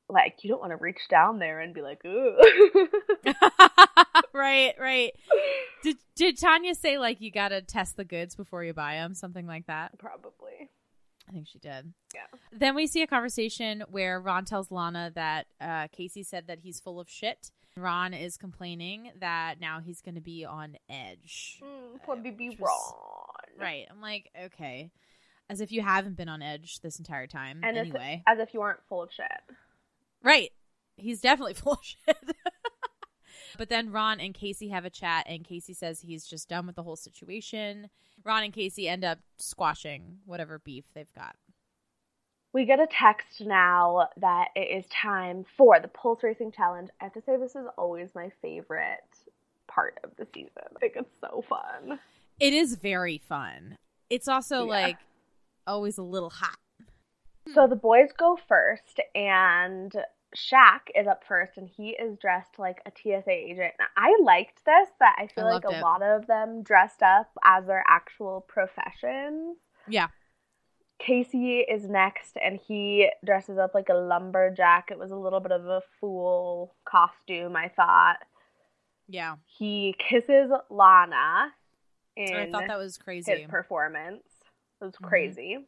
like you don't want to reach down there and be like ooh right, right. Did did Tanya say like you gotta test the goods before you buy them, something like that? probably I think she did. yeah Then we see a conversation where Ron tells Lana that uh, Casey said that he's full of shit. Ron is complaining that now he's going to be on edge. mm, poor baby was- Ron Right. I'm like, okay. As if you haven't been on edge this entire time. And anyway. as if you weren't full of shit. Right. He's definitely full of shit. but then Ron and Casey have a chat, and Casey says he's just done with the whole situation. Ron and Casey end up squashing whatever beef they've got. We get a text now that it is time for the Pulse Racing Challenge. I have to say, this is always my favorite part of the season. I think it's so fun. It is very fun. It's also Yeah. like always a little hot. So the boys go first, and Shaq is up first, and he is dressed like a TSA agent. I liked this, that I feel I like a it. lot of them dressed up as their actual professions. Yeah. Casey is next, and he dresses up like a lumberjack. It was a little bit of a fool costume, I thought. Yeah. He kisses Lana in I thought that was crazy. his performance. It was Mhm. crazy.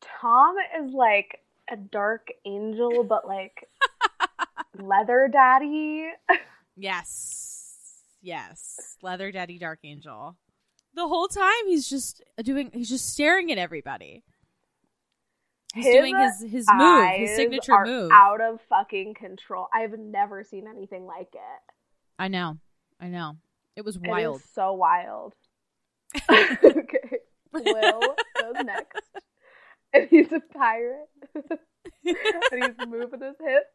Tom is like a dark angel, but like leather daddy. Yes. Yes. Leather Daddy Dark Angel. The whole time he's just doing he's just staring at everybody. He's doing his his move, his signature move. out of fucking control. I've never seen anything like it. I know. I know. It was wild. so wild. okay. Will goes next. And he's a pirate. and he's moving his hips.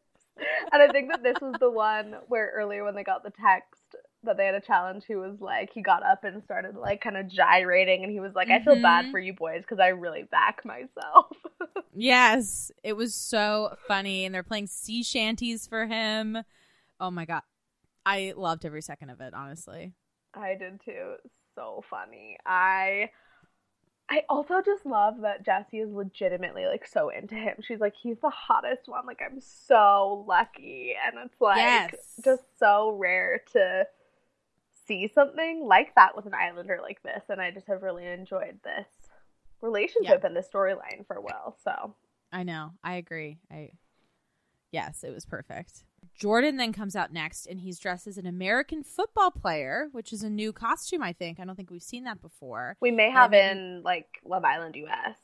And I think that this was the one where earlier when they got the text that they had a challenge, he was like, he got up and started like kind of gyrating. And he was like, I feel bad Mhm. for you boys because I really back myself. Yes, it was so funny, and they're playing sea shanties for him. Oh my god, I loved every second of it. Honestly, I did too. So funny. I I also just love that Jessie is legitimately like so into him. She's like, he's the hottest one. Like I'm so lucky. And it's like Yes. just so rare to see something like that with an islander like this. And I just have really enjoyed this relationship and the storyline for Will. So I know. I agree. I yes, it was perfect. Jordan then comes out next, and he's dressed as an American football player, which is a new costume. I think. I don't think we've seen that before. we may have then- in like Love Island US.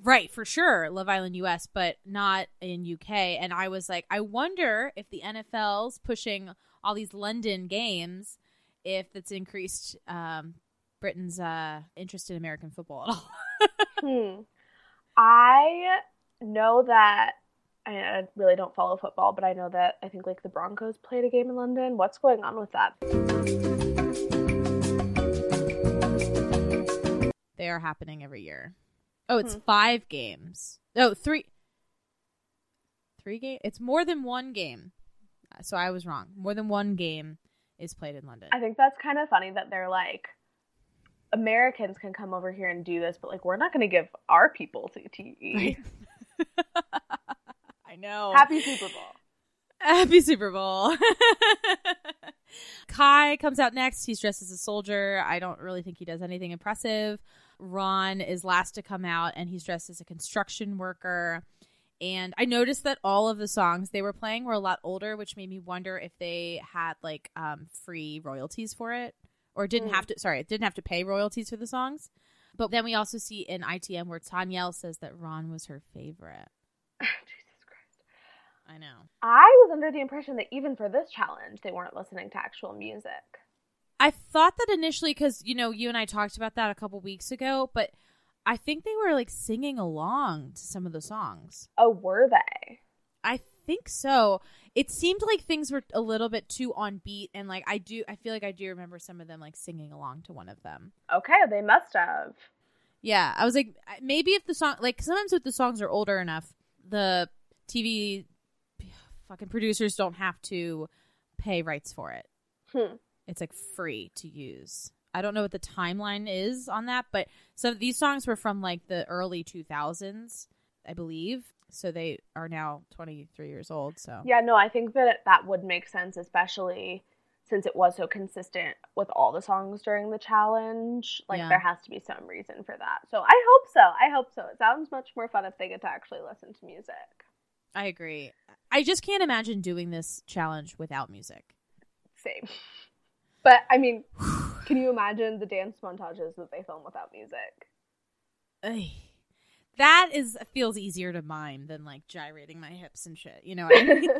Right, for sure, Love Island US, but not in UK. And I was like, I wonder if the NFL's pushing all these London games, if it's increased um, Britain's uh, interest in American football at all. Hmm. I know that I, I really don't follow football, but I know that I think like the Broncos played a game in London. What's going on with that? they are happening every year. Oh, it's Hmm. five games. Oh, three. Three game. It's more than one game. Uh, So I was wrong. More than one game is played in London. I think that's kind of funny that they're like Americans can come over here and do this, but like we're not going to give our people CTE. I know. Happy Super Bowl. Happy Super Bowl. Kai comes out next. He's dressed as a soldier. I don't really think he does anything impressive. Ron is last to come out and he's dressed as a construction worker. And I noticed that all of the songs they were playing were a lot older, which made me wonder if they had like um, free royalties for it or didn't Mm. have to, sorry, didn't have to pay royalties for the songs. But then we also see in ITM where Tanyel says that Ron was her favorite. I know. I was under the impression that even for this challenge, they weren't listening to actual music. I thought that initially because you know you and I talked about that a couple weeks ago, but I think they were like singing along to some of the songs. Oh, were they? I think so. It seemed like things were a little bit too on beat, and like I do, I feel like I do remember some of them like singing along to one of them. Okay, they must have. Yeah, I was like, maybe if the song, like sometimes if the songs are older enough, the TV fucking producers don't have to pay rights for it. Hmm. It's like free to use. I don't know what the timeline is on that, but so these songs were from like the early 2000s, I believe. So they are now 23 years old. So Yeah, no, I think that that would make sense, especially since it was so consistent with all the songs during the challenge. Like, Yeah. there has to be some reason for that. So I hope so. I hope so. It sounds much more fun if they get to actually listen to music. I agree. I just can't imagine doing this challenge without music. Same. But I mean, Can you imagine the dance montages that they film without music? That is feels easier to mime than like gyrating my hips and shit. You know what I mean?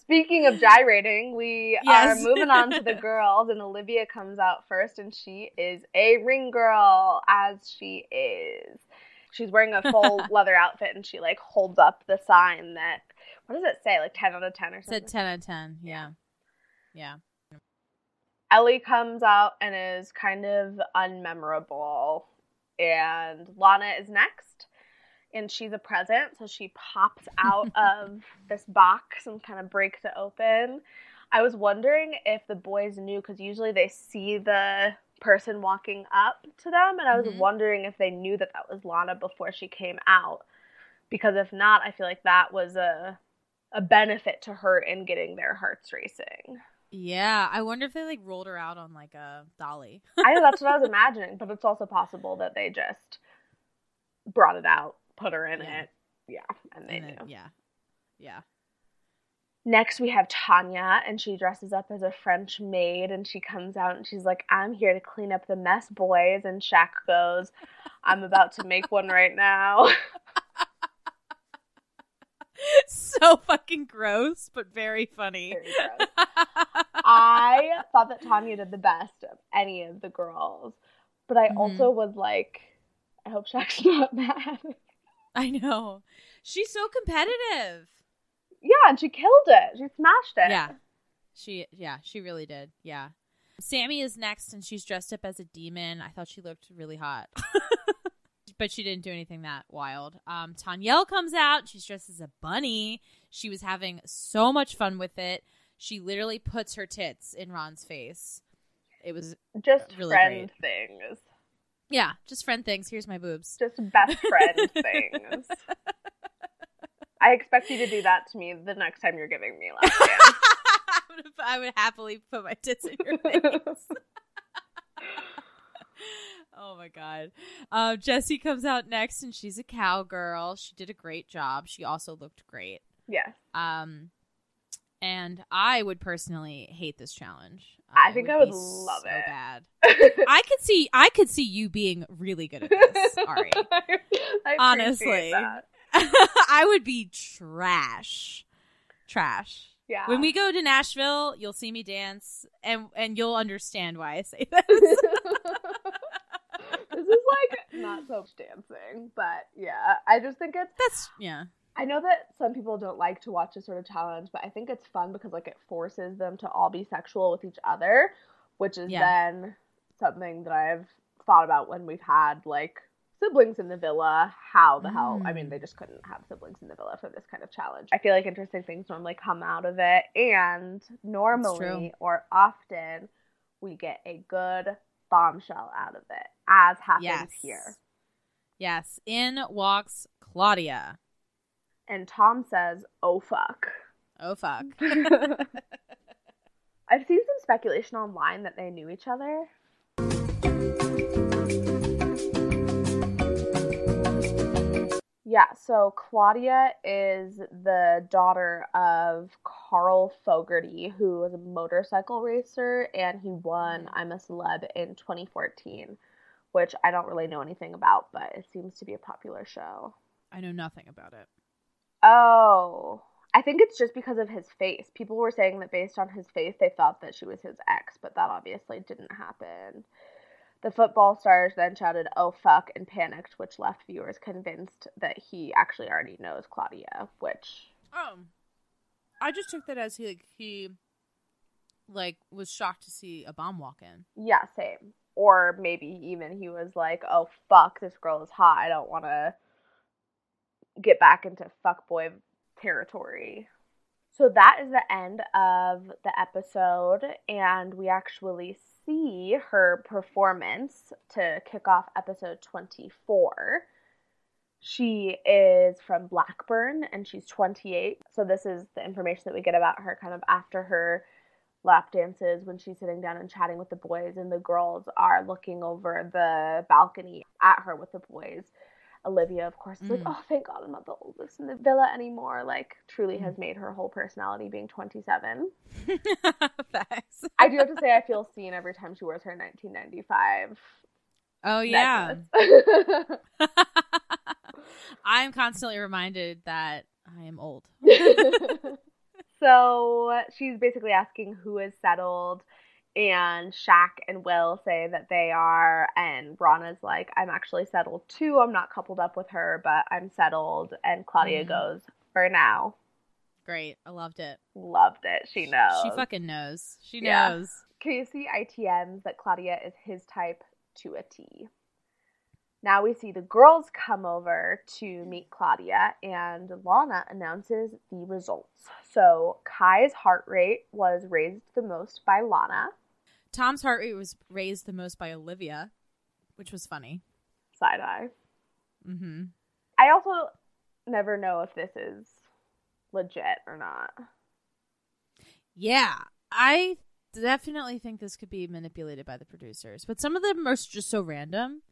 Speaking of gyrating, we Yes. are moving on to the girls, and Olivia comes out first, and she is a ring girl, as she is. She's wearing a full leather outfit, and she like holds up the sign that what does it say? Like ten out of ten or something. Said ten out of ten. Yeah. Yeah. Ellie comes out and is kind of unmemorable, and Lana is next, and she's a present, so she pops out of this box and kind of breaks it open. I was wondering if the boys knew because usually they see the person walking up to them, and I was Mhm. wondering if they knew that that was Lana before she came out. Because if not, I feel like that was a a benefit to her in getting their hearts racing. Yeah. I wonder if they like rolled her out on like a dolly. I know that's what I was imagining, but it's also possible that they just brought it out, put her in Yeah. it. Yeah, and they And knew. yeah. Yeah. Next, we have Tanya, and she dresses up as a French maid, and she comes out and she's like, I'm here to clean up the mess, boys. And Shaq goes, I'm about to make one right now. so fucking gross, but very funny. Very gross. I thought that Tanya did the best of any of the girls, but I Mhm. also was like, I hope Shaq's not mad. I know. She's so competitive. Yeah, and she killed it. She smashed it. Yeah. She yeah, she really did. Yeah. Samie is next and she's dressed up as a demon. I thought she looked really hot. but she didn't do anything that wild. Um Tanyel comes out, she's dressed as a bunny. She was having so much fun with it. She literally puts her tits in Ron's face. It was Just really friend great. things. Yeah, just friend things. Here's my boobs. Just best friend things. I expect you to do that to me the next time you're giving me last dance. I would, I would happily put my tits in your face. oh my god. Um, Jessie comes out next, and she's a cowgirl. She did a great job. She also looked great. Yeah. Um, and I would personally hate this challenge. I think I would love so it. Bad. I could see. I could see you being really good at this, Ari. I appreciate Honestly, that. I would be trash. Trash. Yeah. When we go to Nashville, you'll see me dance, and and you'll understand why I say this. this is like not so much dancing, but yeah, I just think it's That's yeah. I know that some people don't like to watch this sort of challenge, but I think it's fun because like it forces them to all be sexual with each other, which is Yeah. then something that I've thought about when we've had like siblings in the villa. How the hell? I mean, Mm. they just couldn't have siblings in the villa for this kind of challenge. I feel like interesting things normally come out of it, and normally or often we get a good bombshell out of it, as happens Yes. here. Yes. In walks Claudia. And Tom says, "Oh fuck." Oh fuck. I've seen some speculation online that they knew each other. Yeah, so Claudia is the daughter of Carl Fogarty, who was a motorcycle racer, and he won mm. I'm a Celeb in 2014, which I don't really know anything about, but it seems to be a popular show. I know nothing about it. Oh, I think it's just because of his face. People were saying that based on his face, they thought that she was his ex, but that obviously didn't happen. The football stars then shouted, oh fuck, and panicked, which left viewers convinced that he actually already knows Claudia, which. Oh, I just took that as he like he like was shocked to see a bomb walk in. Yeah, same. Or maybe even he was like, oh fuck, this girl is hot. I don't want to get back into fuckboy territory. So that is the end of the episode, and we actually see her performance to kick off episode 24. She is from Blackburn and she's 28. So, this is the information that we get about her kind of after her lap dances when she's sitting down and chatting with the boys, and the girls are looking over the balcony at her with the boys. Olivia, of course, is like, Mm. oh, thank God I'm not the oldest in the villa anymore. Like, truly has made her whole personality being 27. Facts. I do have to say, I feel seen every time she wears her 1995. Oh yeah. I'm constantly reminded that I am old. so she's basically asking who is settled, and Shaq and Will say that they are, and Rana's like, I'm actually settled too. I'm not coupled up with her, but I'm settled. And Claudia Mhm. goes, for now. Great. I loved it. Loved it. She knows. She fucking knows. She knows. Yeah. knows. Casey ITMs that Claudia is his type to a T. Now we see the girls come over to meet Claudia, and Lana announces the results. So Kai's heart rate was raised the most by Lana. Tom's heart rate was raised the most by Olivia, which was funny. Side eye. Mm-hmm. I also never know if this is legit or not. Yeah, I definitely think this could be manipulated by the producers, but some of them are just so random.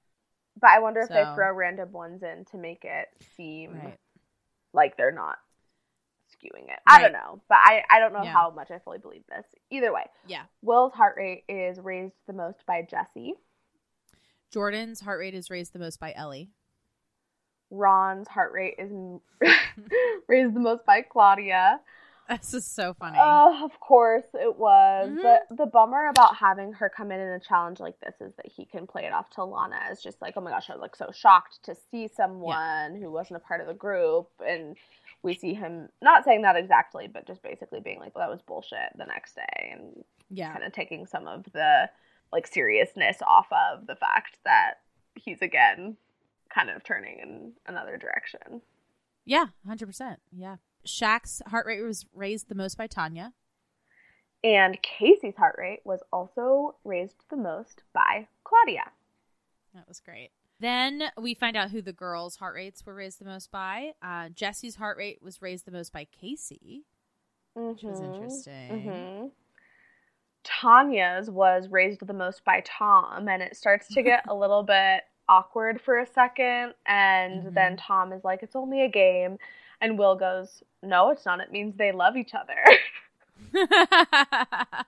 But I wonder if they throw random ones in to make it seem Right. like they're not skewing it. I don't know, but I, I don't know Yeah. how much I fully believe this. Either way, Yeah. Will's heart rate is raised the most by Jessie. Jordan's heart rate is raised the most by Ellie. Ron's heart rate is raised the most by Claudia. This is so funny. Oh, of course it was. Mhm. But the bummer about having her come in in a challenge like this is that he can play it off to Lana as just like, oh my gosh, I was like so shocked to see someone who wasn't a part of the group. And we see him not saying that exactly, but just basically being like, well, that was bullshit the next day. And yeah. kind of taking some of the like seriousness off of the fact that he's again kind of turning in another direction. Yeah, 100%. Yeah. Shaq's heart rate was raised the most by Tanya. And Casey's heart rate was also raised the most by Claudia. That was great. Then we find out who the girls' heart rates were raised the most by. Uh, Jessie's heart rate was raised the most by Casey, which was Mhm, interesting. mhm. Tanya's was raised the most by Tom, and it starts to get a little bit awkward for a second. And then Tom is like, It's only a game. And Will goes, No, it's not. It means they love each other.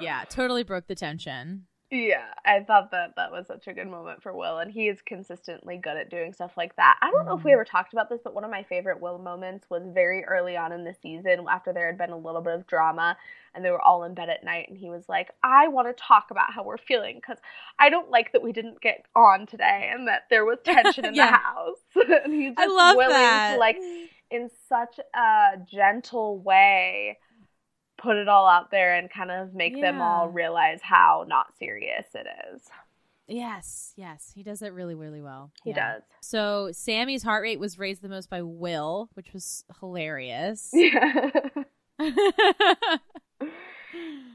yeah, totally broke the tension. Yeah, I thought that that was such a good moment for Will, and he is consistently good at doing stuff like that. I don't know if we mm-hmm. ever talked about this, but one of my favorite Will moments was very early on in the season after there had been a little bit of drama and they were all in bed at night, and he was like, I want to talk about how we're feeling because I don't like that we didn't get on today and that there was tension in Yeah. the house. and he's I just love willing that. to, like, in such a gentle way, put it all out there and kind of make them all realize how not serious it is. Yes, yes, he does it really, really well. He does. So Samie's heart rate was raised the most by Will, which was hilarious. Yeah.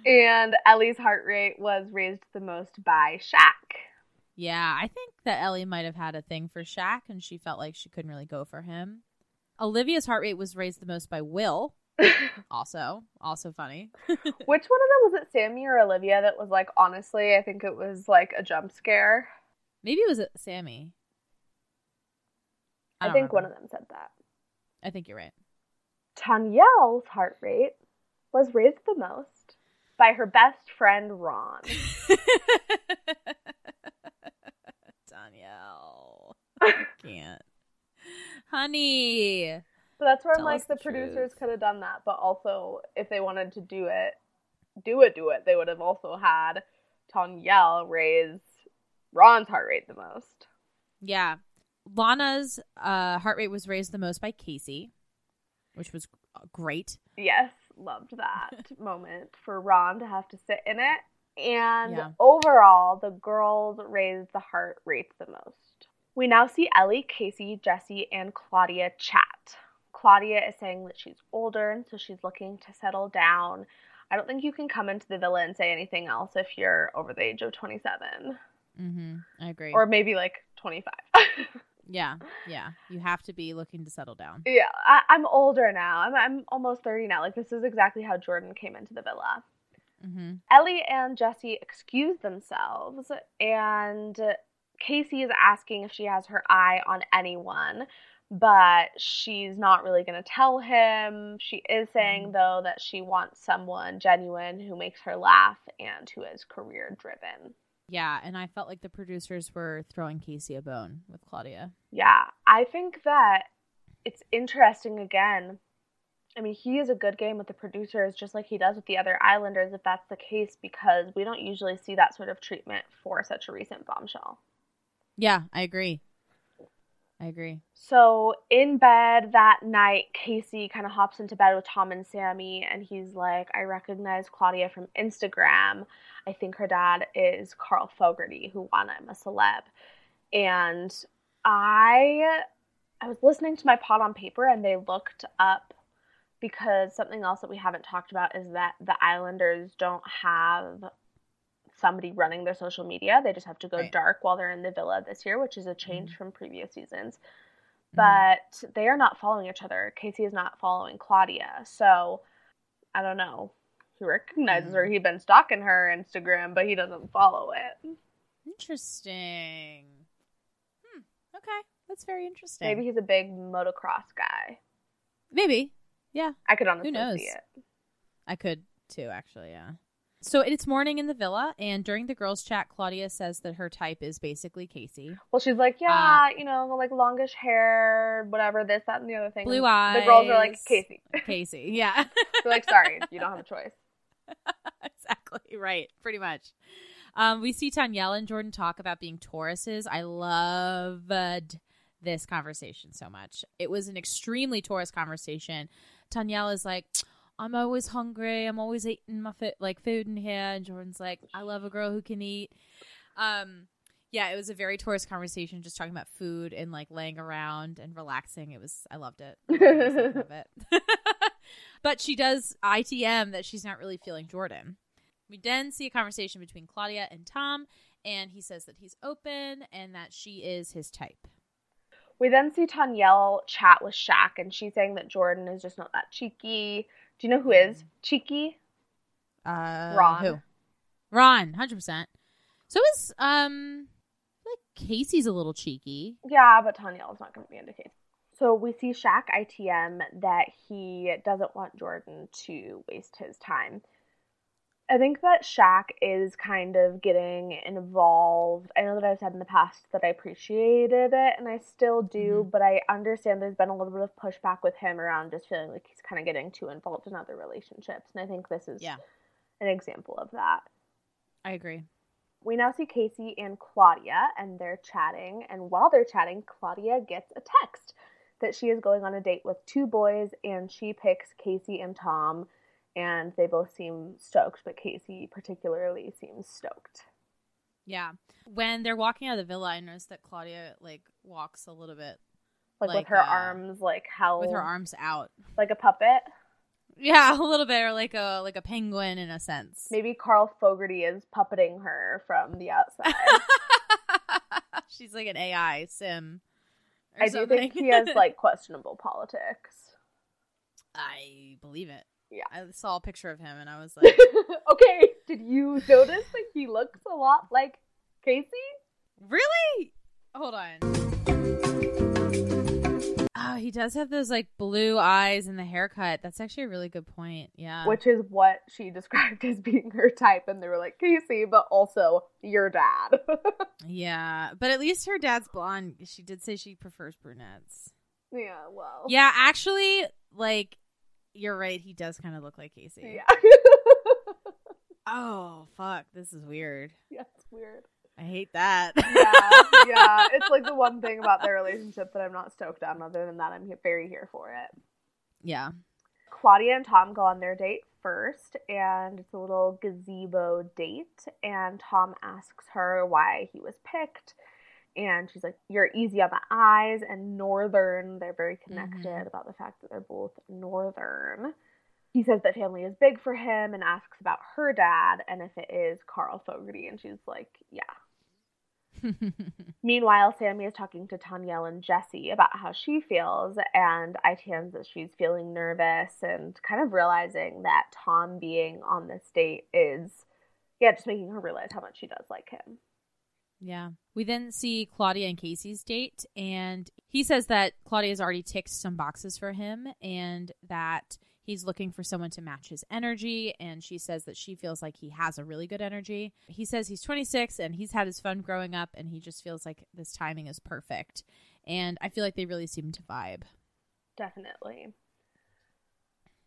and Ellie's heart rate was raised the most by Shaq. Yeah, I think that Ellie might have had a thing for Shaq and she felt like she couldn't really go for him. Olivia's heart rate was raised the most by Will. also, also funny. Which one of them was it, Samie or Olivia? That was like, honestly, I think it was like a jump scare. Maybe it was Samie. I, don't think one of them said that. I think you're right. Tanyel's heart rate was raised the most by her best friend Ron. Danielle. I can't. Honey. So that's where I'm like, the, the producers truth. could have done that, but also if they wanted to do it, do it, do it, they would have also had Tanyel raise Ron's heart rate the most. Yeah. Lana's uh, heart rate was raised the most by Casey, which was uh, great. Yes, loved that moment for Ron to have to sit in it. And Yeah. overall, the girls raised the heart rates the most. We now see Ellie, Casey, Jessie, and Claudia chat. Claudia is saying that she's older and so she's looking to settle down. I don't think you can come into the villa and say anything else if you're over the age of 27 Mm-hmm. I agree. or maybe like 25. yeah, yeah. You have to be looking to settle down. yeah, I, I'm older now. I'm, I'm almost 30 now. Like, this is exactly how Jordan came into the villa. Mm-hmm. Ellie and Jessie excuse themselves, and Casey is asking if she has her eye on anyone, but she's not really going to tell him. She is saying, mm-hmm. though, that she wants someone genuine who makes her laugh and who is career driven. Yeah, and I felt like the producers were throwing Casey a bone with Claudia. Yeah, I think that it's interesting again. I mean, he is a good game with the producers, just like he does with the other Islanders, if that's the case, because we don't usually see that sort of treatment for such a recent bombshell. Yeah, I agree. I agree. So in bed that night, Casey kind of hops into bed with Tom and Samie, and he's like, I recognize Claudia from Instagram. I think her dad is Carl Fogarty, who won I'm a Celeb. And I I was listening to my pod on paper and they looked up because something else that we haven't talked about is that the Islanders don't have somebody running their social media. They just have to go Right. dark while they're in the villa this year, which is a change Mm-hmm. from previous seasons. But they are not following each other. Casey is not following Claudia. So I don't know. He recognizes Mm-hmm. her. He's been stalking her Instagram, but he doesn't follow it. Interesting. Hmm. Okay, that's very interesting. Maybe he's a big motocross guy. Maybe. Yeah. I could honestly Who knows? see it. I could too, actually. Yeah. So it's morning in the villa, and during the girls' chat, Claudia says that her type is basically Casey. Well, she's like, yeah, you know, like longish hair, whatever, this, that, and the other thing. Blue eyes. The girls are like. Casey. Casey, yeah. They're like, sorry, you don't have a choice. exactly right pretty much um, we see Tanyel and Jordan talk about being Tauruses. I loved this conversation so much. It was an extremely Taurus conversation. Tanyel is like, I'm always hungry. I'm always eating my food, like food in here. And Jordan's like, I love a girl who can eat. Um, yeah, it was a very tourist conversation, just talking about food and like laying around and relaxing. It was, I loved it. I it. but she does ITM that she's not really feeling Jordan. We then see a conversation between Claudia and Tom, and he says that he's open and that she is his type. We then see Tanyel chat with Shaq, and she's saying that Jordan is just not that cheeky. Do you know who is cheeky? Uh, Ron. Who? Ron, hundred percent. So is um, like Casey's a little cheeky. Yeah, but Tanya, Tanyel's not going to be indicated. So we see Shaq ITM that he doesn't want Jordan to waste his time. I think that Shaq is kind of getting involved. I know that I've said in the past that I appreciated it, and I still do, mm-hmm. but I understand there's been a little bit of pushback with him around just feeling like he's kind of getting too involved in other relationships. And I think this is Yeah. an example of that. I agree. We now see Casey and Claudia, and they're chatting. And while they're chatting, Claudia gets a text that she is going on a date with two boys, and she picks Casey and Tom, and they both seem stoked, but Casey particularly seems stoked. Yeah. When they're walking out of the villa, I noticed that Claudia like walks a little bit Like, Like, with her uh, arms like held, with her arms out. like a puppet. Yeah, a little bit, or like a like a penguin in a sense. Maybe Carl Fogarty is puppeting her from the outside. She's like an AI sim. I do think he has like questionable politics. I believe it. Yeah. I saw a picture of him and I was like, okay, did you notice that he looks a lot like Casey? really? Hold on. Oh, he does have those like blue eyes and the haircut. That's actually a really good point. Yeah. Which is what she described as being her type, and they were like, Casey, but also your dad. yeah, but at least her dad's blonde. She did say she prefers brunettes. yeah, well. Yeah, actually, like you're right. He does kind of look like Casey. Yeah. Oh fuck, this is weird. yeah, it's weird. I hate that. Yeah, yeah. It's like the one thing about their relationship that I'm not stoked on. Other than that, I'm very here for it. yeah. Claudia and Tom go on their date first, and it's a little gazebo date. And Tom asks her why he was picked. And she's like, You're easy on the eyes and northern. They're very connected Mhm. about the fact that they're both northern. He says that family is big for him and asks about her dad and if it is Carl Fogarty. And she's like, Yeah. Meanwhile, Samie is talking to Tanyel and Jessie about how she feels, and ITMs that she's feeling nervous and kind of realizing that Tom being on this date is, yeah, just making her realize how much she does like him. Yeah. We then see Claudia and Casey's date, and he says that Claudia's already ticked some boxes for him and that he's looking for someone to match his energy. And she says that she feels like he has a really good energy. He says he's 26 and he's had his fun growing up, and he just feels like this timing is perfect. And I feel like they really seem to vibe. Definitely.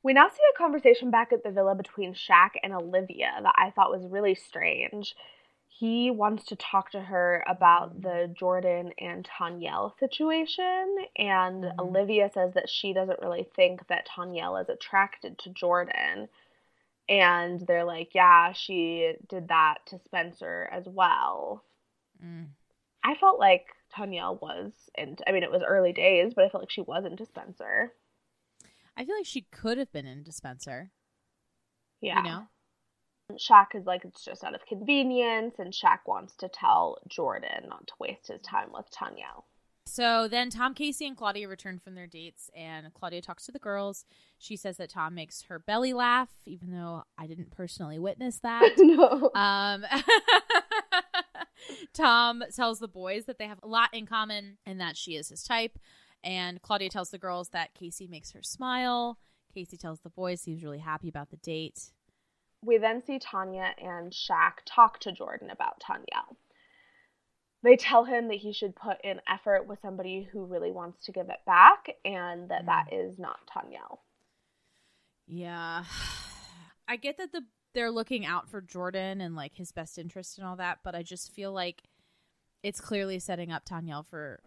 We now see a conversation back at the villa between Shaq and Olivia that I thought was really strange. He wants to talk to her about the Jordan and Tanyel situation, and Mm-hmm. Olivia says that she doesn't really think that Tanyel is attracted to Jordan. And they're like, yeah, she did that to Spencer as well. Mm. I felt like Tanyel was, and I mean, it was early days, but I felt like she was into Spencer. I feel like she could have been into Spencer. Yeah. You know? Shaq is like, it's just out of convenience, and Shaq wants to tell Jordan not to waste his time with Tanya. So then Tom Casey and Claudia return from their dates, and Claudia talks to the girls. She says that Tom makes her belly laugh, even though I didn't personally witness that. no. Um, Tom tells the boys that they have a lot in common and that she is his type. And Claudia tells the girls that Casey makes her smile. Casey tells the boys he's really happy about the date. We then see Tanya and Shaq talk to Jordan about Tanya. They tell him that he should put in effort with somebody who really wants to give it back, and that that mm. is not Tanya. Yeah. I get that the they're looking out for Jordan and like his best interest and all that, but I just feel like it's clearly setting up Tanyel for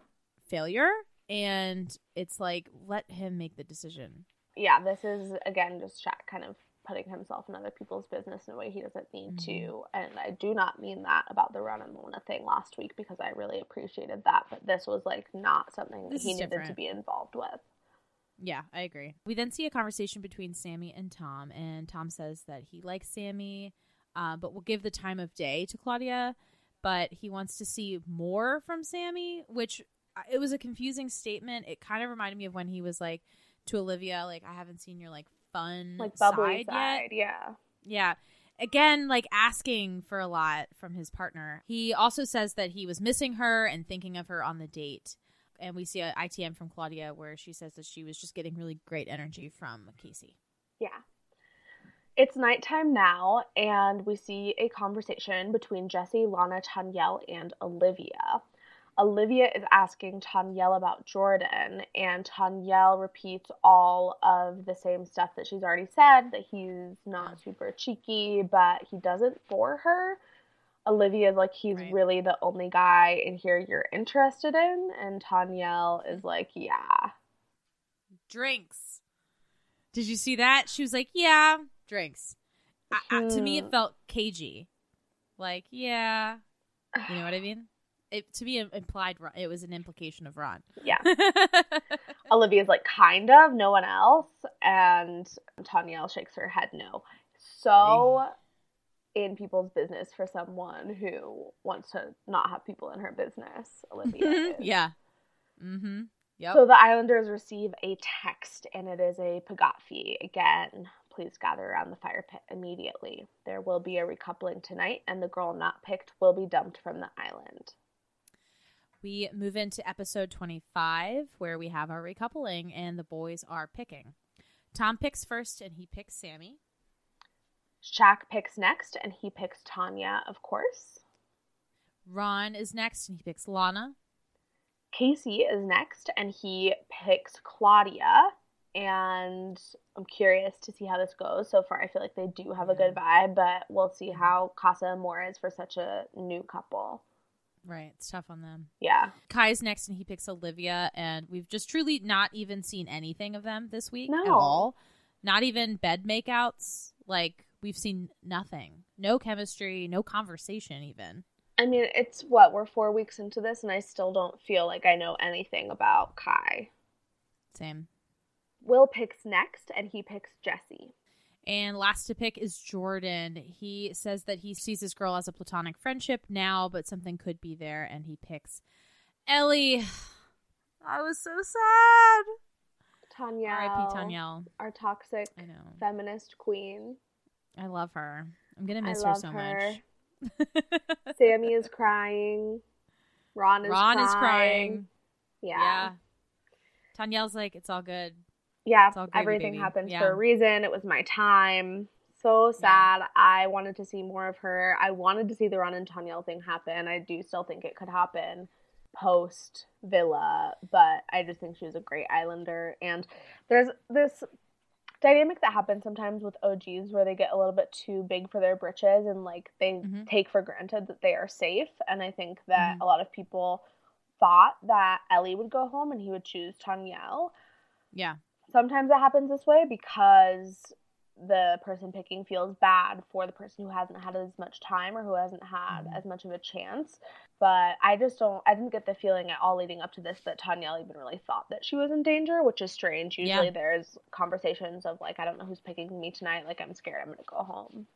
failure and it's like let him make the decision. Yeah, this is again just Shaq kind of putting himself in other people's business in a way he doesn't need Mm-hmm. to. And I do not mean that about the Ron and Mona thing last week because I really appreciated that, but this was like not something that This he needed to be involved with. Yeah, I agree. We then see a conversation between Samie and Tom, and Tom says that he likes Samie, uh, but will give the time of day to Claudia, but he wants to see more from Samie, which uh, it was a confusing statement. It kind of reminded me of when he was like to Olivia, like, I haven't seen your like fun Like bubbly side, yet. yeah. Yeah. Again, like asking for a lot from his partner. He also says that he was missing her and thinking of her on the date. And we see a ITM from Claudia where she says that she was just getting really great energy from Casey. Yeah. It's nighttime now, and we see a conversation between Jessie, Lana, Tanyel, and Olivia. Olivia is asking Tanyel about Jordan, and Tanyel repeats all of the same stuff that she's already said that he's not super cheeky, but he does it for her. Olivia is like, he's really the only guy in here you're interested in, and Tanyel is like, yeah. Drinks. Did you see that? She was like, yeah, drinks. I, I- to me, it Hmm. felt cagey. Like, yeah. You know what I mean? It, to be implied it was an implication of Ron. Yeah. Olivia's like, kind of, no one else. And Tanyel shakes her head no. So in people's business for someone who wants to not have people in her business, Olivia. yeah. Mm-hmm. Yep. So the Islanders receive a text, and it is a Pagotfi. Again, please gather around the fire pit immediately. There will be a recoupling tonight, and the girl not picked will be dumped from the island. We move into episode 25, where we have our recoupling and the boys are picking. Tom picks first and he picks Samie. Shaq picks next, and he picks Tanya, of course. Ron is next and he picks Lana. Casey is next, and he picks Claudia. And I'm curious to see how this goes. So far, I feel like they do have a good vibe, but we'll see how Casa Amor is for such a new couple. Right. It's tough on them. Yeah. Kai's next and he picks Olivia. And we've just truly not even seen anything of them this week at all. Not even bed makeouts. Like, we've seen nothing. No chemistry, no conversation, even. I mean, it's what we're four weeks into this, and I still don't feel like I know anything about Kai. Same. Will picks next, and he picks Jessie. And last to pick is Jordan. He says that he sees this girl as a platonic friendship now, but something could be there, and he picks Ellie. I was so sad. Tanya. R.I.P. Tanyel. Our toxic I know. feminist queen. I love her. I'm gonna miss her so her. much. Samie is crying. Ron is Ron crying. is crying. Yeah. Yeah. Tanyel's like, it's all good. Yeah, It's all gravy, everything baby. happens Yeah. for a reason. It was my time. So sad. I wanted to see more of her. I wanted to see the Ron and Tanyel thing happen. I do still think it could happen post Villa, but I just think she was a great Islander. And there's this dynamic that happens sometimes with OGs where they get a little bit too big for their britches and like they Mhm. take for granted that they are safe. And I think that Mhm. a lot of people thought that Ellie would go home and he would choose Tanyel Yeah. Sometimes it happens this way because the person picking feels bad for the person who hasn't had as much time or who hasn't had Mm-hmm. as much of a chance. But I just don't, I didn't get the feeling at all leading up to this that Tanyel even really thought that she was in danger, which is strange. Usually Yeah. there's conversations of like, I don't know who's picking me tonight. Like, I'm scared I'm going to go home.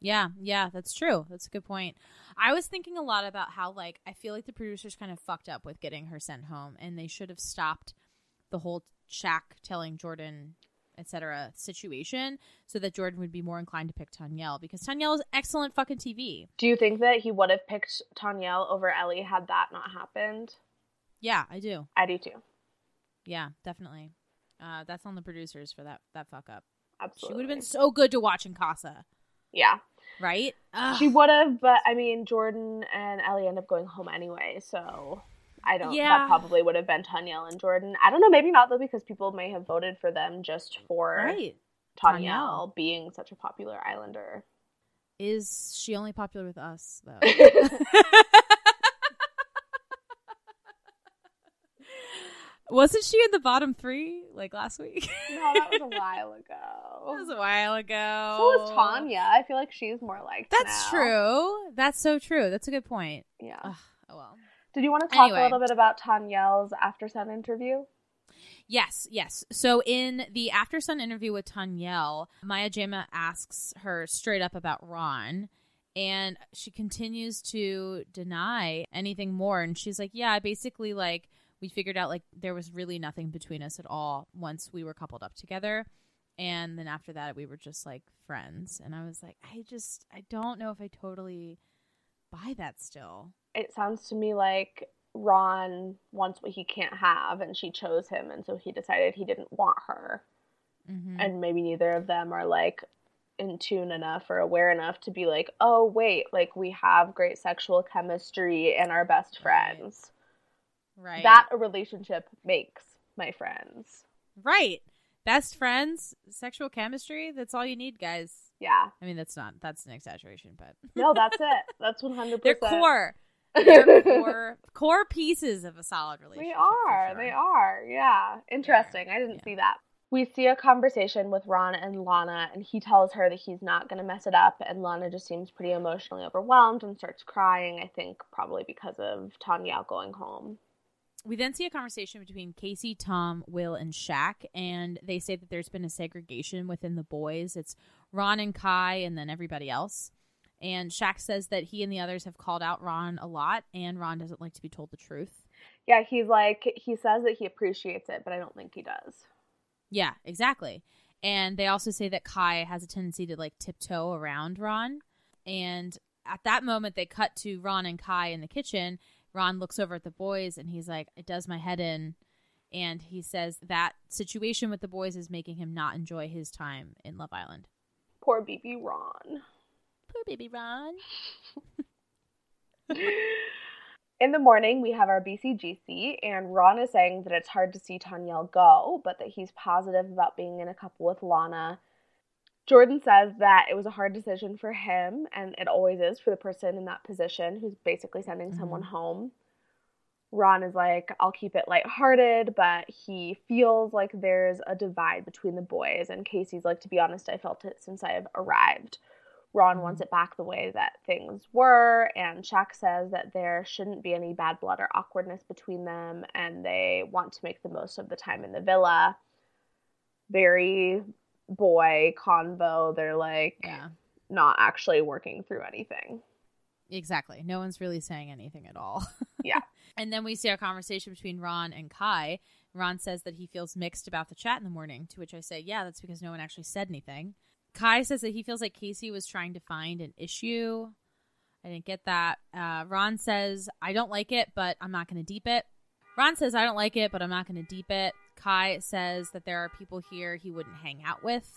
Yeah, yeah, that's true. That's a good point. I was thinking a lot about how like I feel like the producers kind of fucked up with getting her sent home and they should have stopped the whole Shaq telling Jordan etc situation so that Jordan would be more inclined to pick Tanyel because Tanyel is excellent fucking TV. Do you think that he would have picked Tanyel over Ellie had that not happened? Yeah, I do. I do too. Yeah, definitely. Uh, that's on the producers for that that fuck up. Absolutely. She would have been so good to watch in Casa, Yeah. right? Ugh. She would have, but I mean, Jordan and Ellie end up going home anyway, so I don't. Yeah. That probably would have been Tanyel and Jordan. I don't know, maybe not though, because people may have voted for them just for right. Tanyel, Tanyel. being such a popular Islander. Is she only popular with us though? Wasn't she in the bottom three like last week? No, that was a while ago. that was a while ago. So was Tanya. I feel like she's more like That's true. That's so true. That's a good point. Yeah. Ugh, oh well. Did you want to talk Anyway. a little bit about Tanyel's After Sun interview? Yes, yes. So in the After Sun interview with Tanyel, Maya Jama asks her straight up about Ron. And she continues to deny anything more. And she's like, Yeah, basically, like, we figured out, like, there was really nothing between us at all once we were coupled up together. And then after that, we were just like friends. And I was like, I just, I don't know if I totally buy that still. It sounds to me like Ron wants what he can't have, and she chose him, and so he decided he didn't want her. Mhm. and maybe neither of them are like in tune enough or aware enough to be like, oh wait, like we have great sexual chemistry and are best friends. Right. That a relationship makes, my friends. Right. Best friends, sexual chemistry, that's all you need, guys. Yeah. I mean, that's not, that's an exaggeration, but. No, that's it. That's one hundred They're percent. core. They're core, core pieces of a solid relationship. They are. sure. They are. Yeah. Interesting. I didn't see that. We see a conversation with Ron and Lana, and he tells her that he's not going to mess it up. And Lana just seems pretty emotionally overwhelmed and starts crying, I think, probably because of Tanya going home. We then see a conversation between Casey, Tom, Will, and Shaq, and they say that there's been a segregation within the boys. It's Ron and Kai, and then everybody else. And Shaq says that he and the others have called out Ron a lot, and Ron doesn't like to be told the truth. Yeah, he's like, he says that he appreciates it, but I don't think he does. Yeah, exactly. And they also say that Kai has a tendency to like tiptoe around Ron. And at that moment, they cut to Ron and Kai in the kitchen. Ron looks over at the boys and he's like, It does my head in. And he says that situation with the boys is making him not enjoy his time in Love Island. Poor BB Ron. Poor baby Ron. In the morning, we have our BCGC, and Ron is saying that it's hard to see Tanyel go, but that he's positive about being in a couple with Lana. Jordan says that it was a hard decision for him, and it always is for the person in that position who's basically sending mm-hmm. someone home. Ron is like, I'll keep it lighthearted, but he feels like there's a divide between the boys. And Casey's like, to be honest, I felt it since I've arrived. Ron mm-hmm. wants it back the way that things were, and Shaq says that there shouldn't be any bad blood or awkwardness between them, and they want to make the most of the time in the villa. Very boy convo. They're like Yeah. not actually working through anything. Exactly. No one's really saying anything at all. Yeah. and then we see our conversation between Ron and Kai. Ron says that he feels mixed about the chat in the morning, to which I say, yeah, that's because no one actually said anything. Kai says that he feels like Casey was trying to find an issue. I didn't get that. Uh, Ron says, I don't like it, but I'm not going to deep it. Ron says, I don't like it, but I'm not going to deep it. Kai says that there are people here he wouldn't hang out with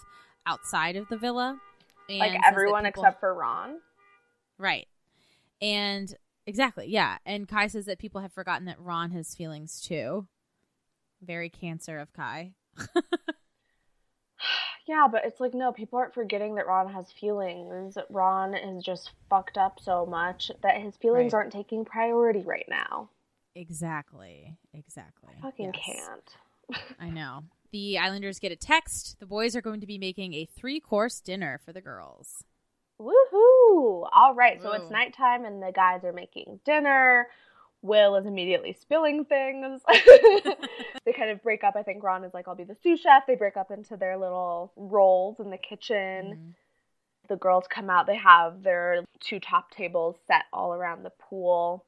outside of the villa. And like everyone people- except for Ron. Right. And exactly, yeah. And Kai says that people have forgotten that Ron has feelings too. Very cancer of Kai. Yeah, but it's like no, people aren't forgetting that Ron has feelings. Ron is just fucked up so much that his feelings Right. aren't taking priority right now. Exactly. Exactly. I fucking Yes. can't. I know. The Islanders get a text. The boys are going to be making a three course dinner for the girls. Woohoo! All right, so it's nighttime and the guys are making dinner. Will is immediately spilling things. they kind of break up. I think Ron is like, I'll be the sous chef. They break up into their little roles in the kitchen. Mm-hmm. The girls come out. They have their two top tables set all around the pool.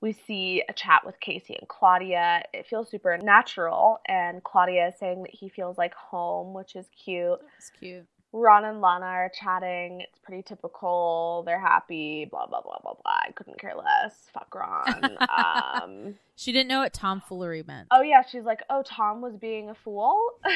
We see a chat with Casey and Claudia. It feels super natural, and Claudia is saying that he feels like home, which is cute. It's cute. Ron and Lana are chatting. It's pretty typical. They're happy. Blah blah blah blah blah. I couldn't care less. Fuck Ron. um, She didn't know what tomfoolery meant. oh yeah, she's like, oh Tom was being a fool.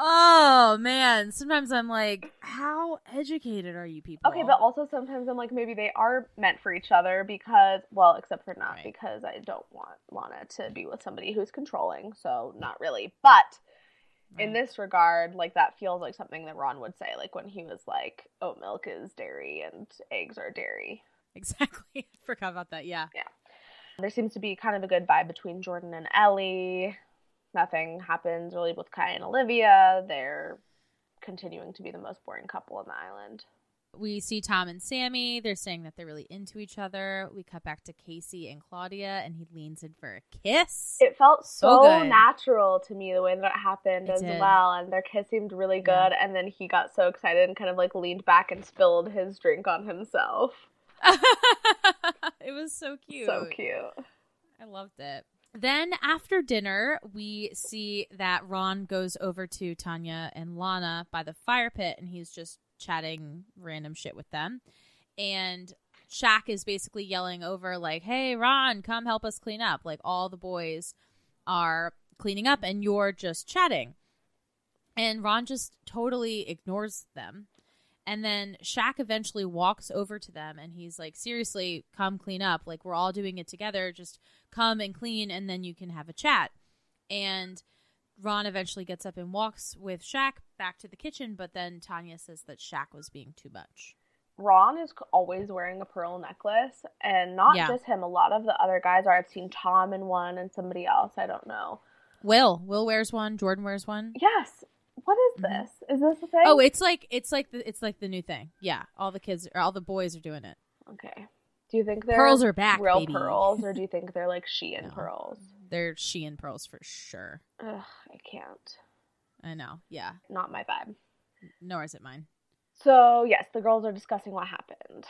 Oh man, sometimes I'm like, how educated are you people? okay, but also sometimes I'm like, maybe they are meant for each other because, well, except for not because I don't want Lana to be with somebody who's controlling. So not really, but. In mm. this regard, like that feels like something that Ron would say, like when he was like, "Oat milk is dairy and eggs are dairy." exactly. I forgot about that. Yeah. Yeah. There seems to be kind of a good vibe between Jordan and Ellie. Nothing happens really with Kai and Olivia. They're continuing to be the most boring couple on the island. We see Tom and Samie. They're saying that they're really into each other. We cut back to Casey and Claudia, and he leans in for a kiss. It felt So so, natural to me the way that it happened It as did. well. And their kiss seemed really good. Yeah. And then he got so excited and kind of like leaned back and spilled his drink on himself. it was so cute. So cute. I loved it. Then after dinner, we see that Ron goes over to Tanyel and Lana by the fire pit and he's just chatting random shit with them. And Shaq is basically yelling over, like, hey, Ron, come help us clean up. Like, all the boys are cleaning up and you're just chatting. And Ron just totally ignores them. And then Shaq eventually walks over to them and he's like, seriously, come clean up. Like, we're all doing it together. Just come and clean and then you can have a chat. And Ron eventually gets up and walks with Shaq back to the kitchen, but then Tanyel says that Shaq was being too much. Ron is always wearing a pearl necklace, and not Yeah. just him. A lot of the other guys are. I've seen Tom in one and somebody else. I don't know. Will. Will wears one. Jordan wears one. Yes. What is mm-hmm. this? Is this a thing? Oh, it's like it's like the it's like the new thing. Yeah, all the kids or all the boys are doing it. okay. Do you think they're Pearls are back, real baby. pearls, or do you think they're like Shein pearls? They're Shein pearls for sure. Ugh, I can't. I know. Yeah. Not my vibe. Nor is it mine. So yes, the girls are discussing what happened.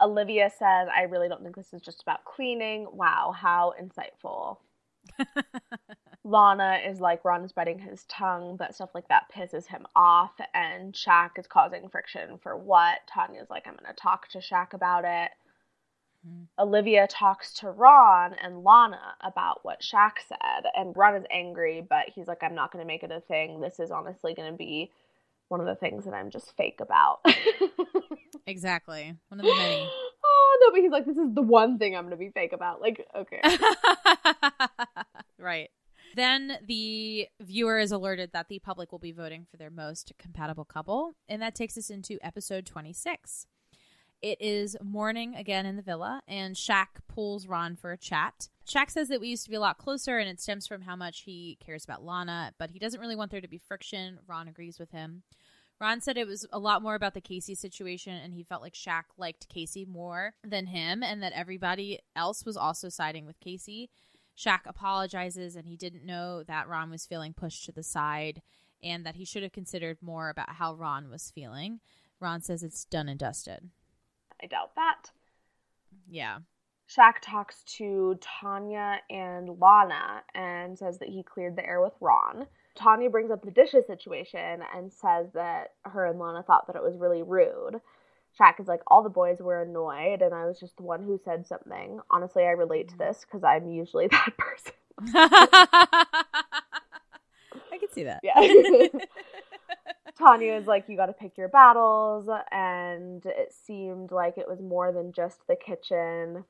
Olivia says, "I really don't think this is just about cleaning." Wow, how insightful. Lana is like Ron is biting his tongue, but stuff like that pisses him off, and Shaq is causing friction for what? Tanyel's like, I'm gonna talk to Shaq about it. Olivia talks to Ron and Lana about what Shaq said, and Ron is angry, but he's like, I'm not gonna make it a thing. This is honestly gonna be one of the things that I'm just fake about. Exactly. One of the many. oh no, but he's like, this is the one thing I'm gonna be fake about. Like, okay. right. Then the viewer is alerted that the public will be voting for their most compatible couple, and that takes us into episode 26. It is morning again in the villa, and Shaq pulls Ron for a chat. Shaq says that we used to be a lot closer, and it stems from how much he cares about Lana, but he doesn't really want there to be friction. Ron agrees with him. Ron said it was a lot more about the Casey situation, and he felt like Shaq liked Casey more than him, and that everybody else was also siding with Casey. Shaq apologizes, and he didn't know that Ron was feeling pushed to the side, and that he should have considered more about how Ron was feeling. Ron says it's done and dusted. I doubt that. Yeah. Shaq talks to Tanyel and Lana and says that he cleared the air with Ron. Tanyel brings up the dishes situation and says that her and Lana thought that it was really rude. Shaq is like, all the boys were annoyed, and I was just the one who said something. Honestly, I relate to mm-hmm. this because I'm usually that person. I can see that. Yeah. Tanyel is like, you got to pick your battles, and it seemed like it was more than just the kitchen.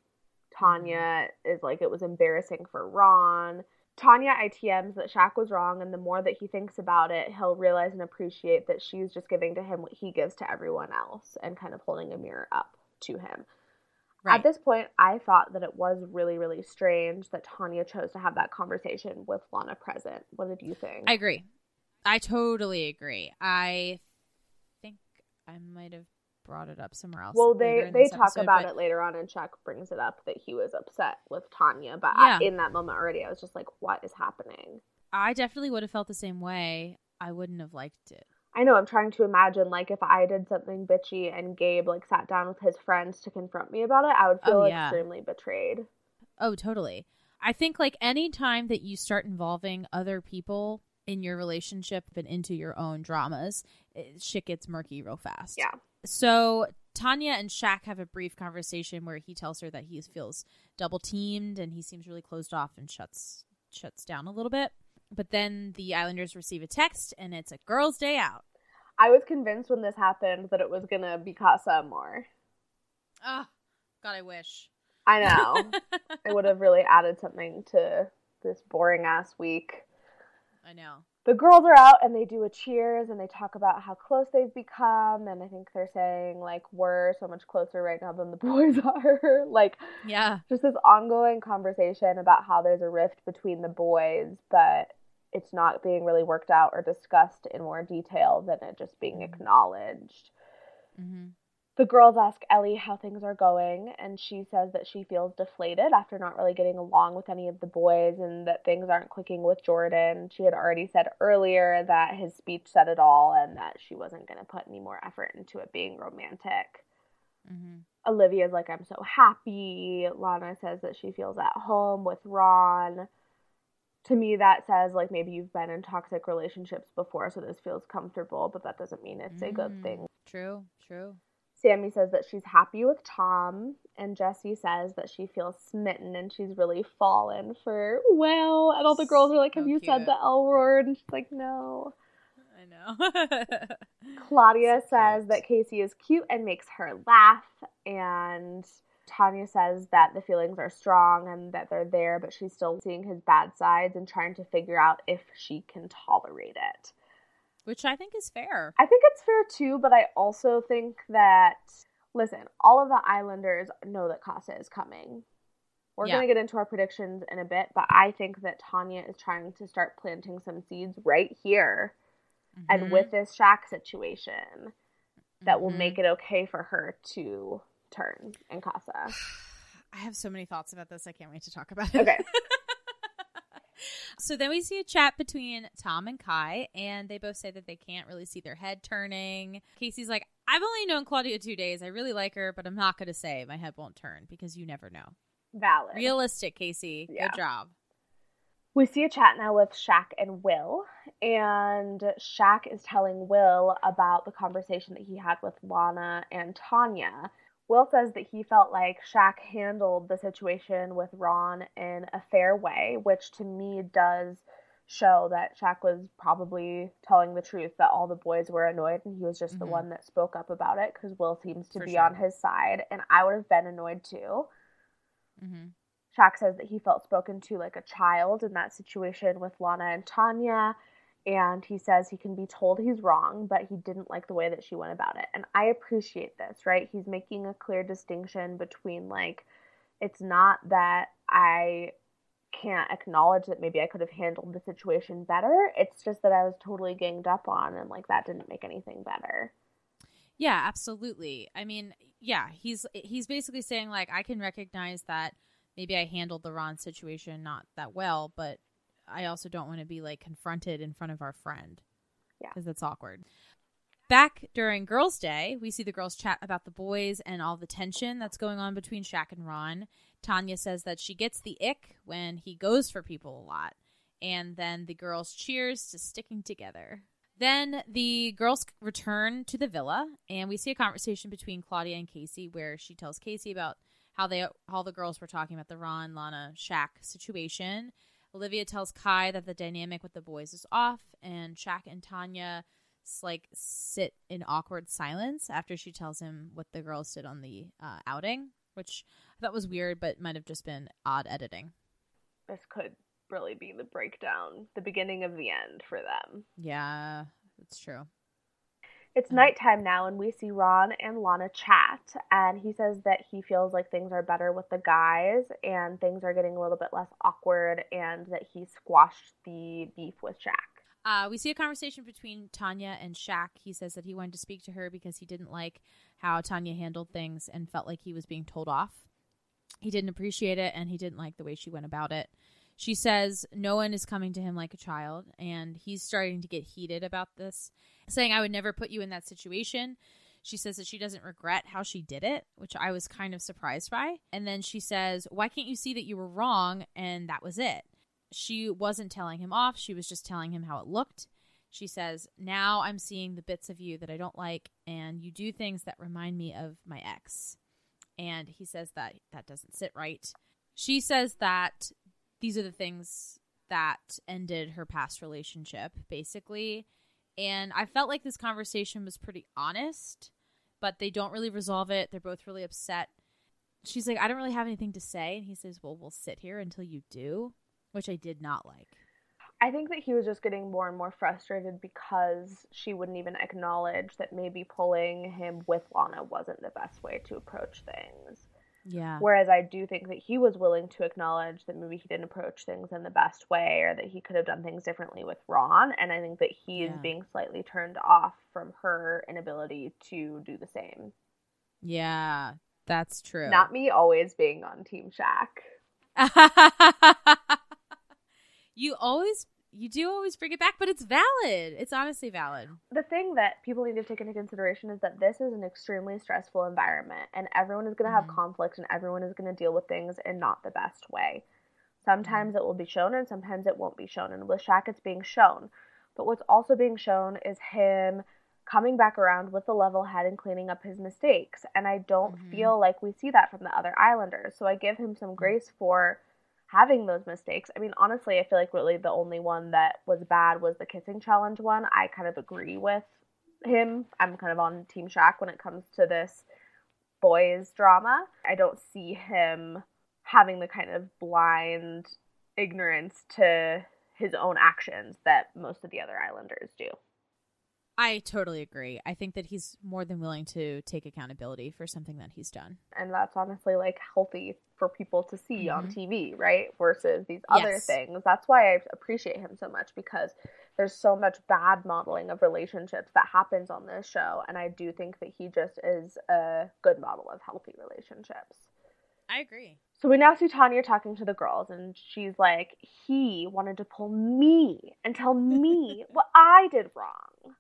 Tanyel mm-hmm. is like, it was embarrassing for Ron. Tanyel ITMs that Shaq was wrong, and the more that he thinks about it, he'll realize and appreciate that she's just giving to him what he gives to everyone else and kind of holding a mirror up to him. At this point, I thought that it was really, really strange that Tanyel chose to have that conversation with Lana present. What did you think? I agree. I totally agree. I think I might have brought it up somewhere else. Well, they they talk episode, about but- it later on, and Chuck brings it up that he was upset with Tanyel. But Yeah. I, in that moment already, I was just like, "What is happening?" I definitely would have felt the same way. I wouldn't have liked it. I know. I'm trying to imagine like if I did something bitchy and Gabe like sat down with his friends to confront me about it, I would oh, feel Oh, yeah. extremely betrayed. Oh, totally. I think like any time that you start involving other people in your relationship and into your own dramas, it, shit gets murky real fast. Yeah. So Tanyel and Shaq have a brief conversation where he tells her that he feels double teamed and he seems really closed off and shuts shuts down a little bit. But then the Islanders receive a text and it's a girls' day out. I was convinced when this happened that it was gonna be Casa more. Oh, ah, God, I wish. I know. it would have really added something to this boring ass week. I know. the girls are out and they do a cheers and they talk about how close they've become and i think they're saying like we're so much closer right now than the boys are like Yeah. just this ongoing conversation about how there's a rift between the boys but it's not being really worked out or discussed in more detail than it just being acknowledged Mm-hmm. The girls ask Ellie how things are going, and she says that she feels deflated after not really getting along with any of the boys and that things aren't clicking with Jordan. She had already said earlier that his speech said it all and that she wasn't going to put any more effort into it being romantic. Mm-hmm. Olivia's like, I'm so happy. Lana says that she feels at home with Ron. To me, that says like maybe you've been in toxic relationships before, so this feels comfortable, but that doesn't mean it's a good thing. True, true. Samie says that she's happy with Tom, and Jessie says that she feels smitten and she's really fallen for Will. And all the girls are like, Have you said the L word? And she's like, No. I know. Claudia says that Casey is cute and makes her laugh, and Tanyel says that the feelings are strong and that they're there, but she's still seeing his bad sides and trying to figure out if she can tolerate it. Which I think is fair. I think it's fair too, but I also think that listen, all of the Islanders know that Casa is coming. We're Yeah. going to get into our predictions in a bit, but I think that Tanyel is trying to start planting some seeds right here and Mhm. with this Shaq situation that will Mhm. make it okay for her to turn in Casa. I have so many thoughts about this. I can't wait to talk about it. Okay. So then we see a chat between Tom and Kai, and they both say that they can't really see their head turning. Casey's like, I've only known Claudia two days. I really like her, but I'm not going to say my head won't turn because you never know. Valid. Realistic, Casey. Yeah. Good job. We see a chat now with Shaq and Will, and Shaq is telling Will about the conversation that he had with Lana and Tanyel. Will says that he felt like Shaq handled the situation with Ron in a fair way, which to me does show that Shaq was probably telling the truth that all the boys were annoyed and he was just the Mhm. one that spoke up about it because Will seems to For be sure. on his side, and I would have been annoyed too. Mm-hmm. Shaq says that he felt spoken to like a child in that situation with Lana and Tanyel. And he says he can be told he's wrong, but he didn't like the way that she went about it. And I appreciate this, right? He's making a clear distinction between like, it's not that I can't acknowledge that maybe I could have handled the situation better. It's just that I was totally ganged up on, and like that didn't make anything better. Yeah, absolutely. I mean, yeah, he's he's basically saying like I can recognize that maybe I handled the Ron situation not that well, but I also don't want to be like confronted in front of our friend. Yeah. Cuz that's awkward. Back during Girls' Day, we see the girls chat about the boys and all the tension that's going on between Shaq and Ron. Tanyel says that she gets the ick when he goes for people a lot. And then the girls cheers to sticking together. Then the girls return to the villa, and we see a conversation between Claudia and Casey, where she tells Casey about how they all the girls were talking about the Ron, Lana, Shaq situation. Olivia tells Kai that the dynamic with the boys is off, and Shaq and Tanyel like sit in awkward silence after she tells him what the girls did on the uh, outing, which I thought was weird, but might have just been odd editing. This could really be the breakdown, the beginning of the end for them. Yeah, that's true. It's nighttime now, and we see Ron and Lana chat. And he says that he feels like things are better with the guys and things are getting a little bit less awkward, and that he squashed the beef with Shaq. Uh, we see a conversation between Tanyel and Shaq. He says that he wanted to speak to her because he didn't like how Tanyel handled things and felt like he was being told off. He didn't appreciate it and he didn't like the way she went about it. She says no one is coming to him like a child, and he's starting to get heated about this, saying, I would never put you in that situation. She says that she doesn't regret how she did it, which I was kind of surprised by. And then she says, Why can't you see that you were wrong? And that was it. She wasn't telling him off, she was just telling him how it looked. She says, Now I'm seeing the bits of you that I don't like, and you do things that remind me of my ex. And he says that that doesn't sit right. She says that these are the things that ended her past relationship, basically. And I felt like this conversation was pretty honest, but they don't really resolve it. They're both really upset. She's like, I don't really have anything to say. And he says, Well, we'll sit here until you do, which I did not like. I think that he was just getting more and more frustrated because she wouldn't even acknowledge that maybe pulling him with Lana wasn't the best way to approach things. Yeah. Whereas I do think that he was willing to acknowledge that maybe he didn't approach things in the best way or that he could have done things differently with Ron. And I think that he is being slightly turned off from her inability to do the same. Yeah, that's true. Not me always being on Team Shaq. you always you do always bring it back, but it's valid. It's honestly valid. The thing that people need to take into consideration is that this is an extremely stressful environment and everyone is going to have mm-hmm. conflict and everyone is going to deal with things in not the best way. Sometimes mm-hmm. it will be shown and sometimes it won't be shown. And with Shaq, it's being shown. But what's also being shown is him coming back around with a level head and cleaning up his mistakes. And I don't mm-hmm. feel like we see that from the other Islanders. So I give him some grace for having those mistakes. I mean, honestly, I feel like really the only one that was bad was the kissing challenge one. I kind of agree with him. I'm kind of on Team Shaq when it comes to this boys drama. I don't see him having the kind of blind ignorance to his own actions that most of the other Islanders do. I totally agree. I think that he's more than willing to take accountability for something that he's done. And that's honestly like healthy for people to see on mm-hmm. TV, right? Versus these other Yes. things. That's why I appreciate him so much because there's so much bad modeling of relationships that happens on this show. And I do think that he just is a good model of healthy relationships. I agree. So we now see Tanyel talking to the girls, and she's like, he wanted to pull me and tell me what I did wrong.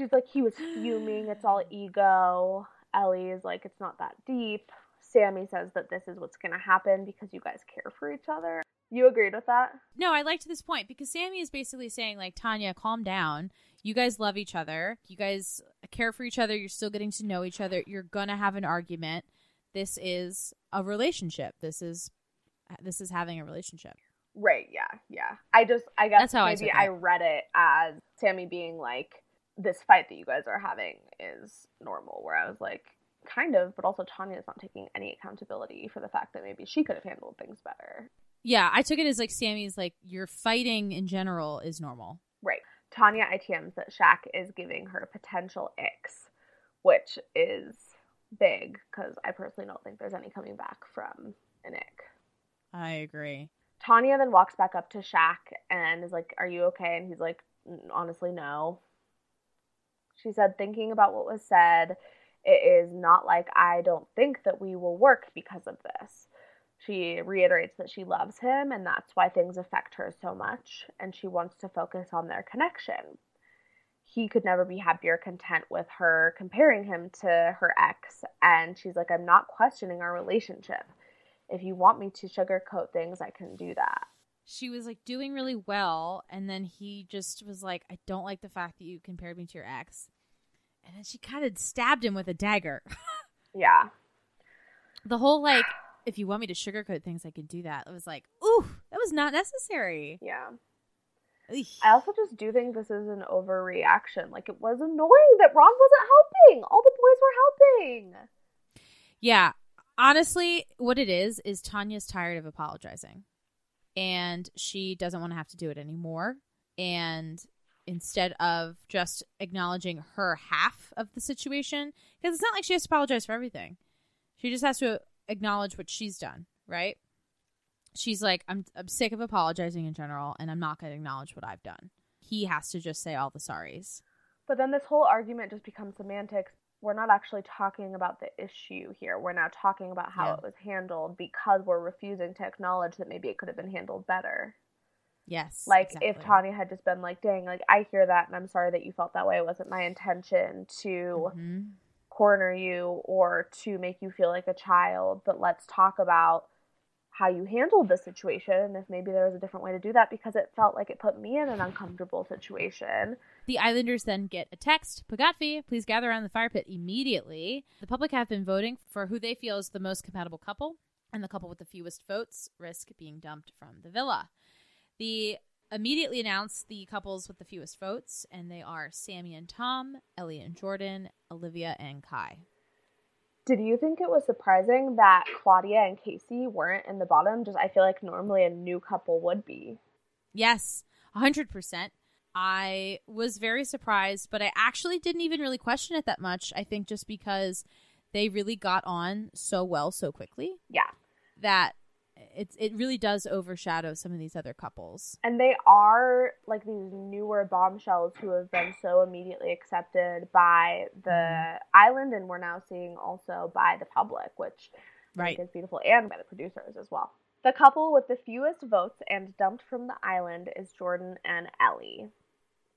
She's like, he was fuming. It's all ego. Ellie is like, it's not that deep. Samie says that this is what's going to happen because you guys care for each other. You agreed with that? No, I liked this point because Samie is basically saying, like, Tanyel, calm down. You guys love each other. You guys care for each other. You're still getting to know each other. You're gonna have an argument. This is a relationship. This is this is having a relationship. Right, yeah, yeah. I just, I guess That's how I maybe took I, read it as Samie being like, this fight that you guys are having is normal, where I was like, kind of, but also Tanyel's not taking any accountability for the fact that maybe she could have handled things better. Yeah, I took it as like Samie's like your fighting in general is normal. Right. Tanyel ITMs that Shaq is giving her potential icks, which is big because I personally don't think there's any coming back from an ick. I agree. Tanyel then walks back up to Shaq and is like, Are you okay? And he's like, Honestly, no. She said, Thinking about what was said, it is not like I don't think that we will work because of this. She reiterates that she loves him and that's why things affect her so much, and she wants to focus on their connection. He could never be happy or content with her comparing him to her ex, and she's like, I'm not questioning our relationship. If you want me to sugarcoat things, I can do that. She was like doing really well, and then he just was like, "I don't like the fact that you compared me to your ex," and then she kind of stabbed him with a dagger. Yeah. the whole like, if you want me to sugarcoat things, I can do that. It was like, ooh, that was not necessary. Yeah. Eesh. I also just do think this is an overreaction. Like it was annoying that Ron wasn't helping. All the boys were helping. Yeah. Honestly, what it is is Tanyel's tired of apologizing. And she doesn't want to have to do it anymore. And instead of just acknowledging her half of the situation, because it's not like she has to apologize for everything. She just has to acknowledge what she's done, right? She's like, I'm, I'm sick of apologizing in general, and I'm not going to acknowledge what I've done. He has to just say all the sorries. But then this whole argument just becomes semantics. We're not actually talking about the issue here. We're now talking about how Yeah. it was handled because we're refusing to acknowledge that maybe it could have been handled better. Yes. Like if. Tanyel had just been like, "Dang, like I hear that and I'm sorry that you felt that way. It wasn't my intention to Mhm. corner you or to make you feel like a child, but let's talk about how you handled the situation and if maybe there was a different way to do that because it felt like it put me in an uncomfortable situation." The Islanders then get a text. Pagatfi, please gather around the fire pit immediately. The public have been voting for who they feel is the most compatible couple, and the couple with the fewest votes risk being dumped from the villa. The immediately announce the couples with the fewest votes, and they are Samie and Tom, Ellie and Jordan, Olivia and Kai. Did you think it was surprising that Claudia and Casey weren't in the bottom? Just I feel like normally a new couple would be. Yes, 100%. I was very surprised, but I actually didn't even really question it that much. I think just because they really got on so well so quickly Yeah. that it's it really does overshadow some of these other couples. And they are like these newer bombshells who have been so immediately accepted by the mm-hmm. island, and we're now seeing also by the public, which Right. is beautiful, and by the producers as well. The couple with the fewest votes and dumped from the island is Jordan and Ellie.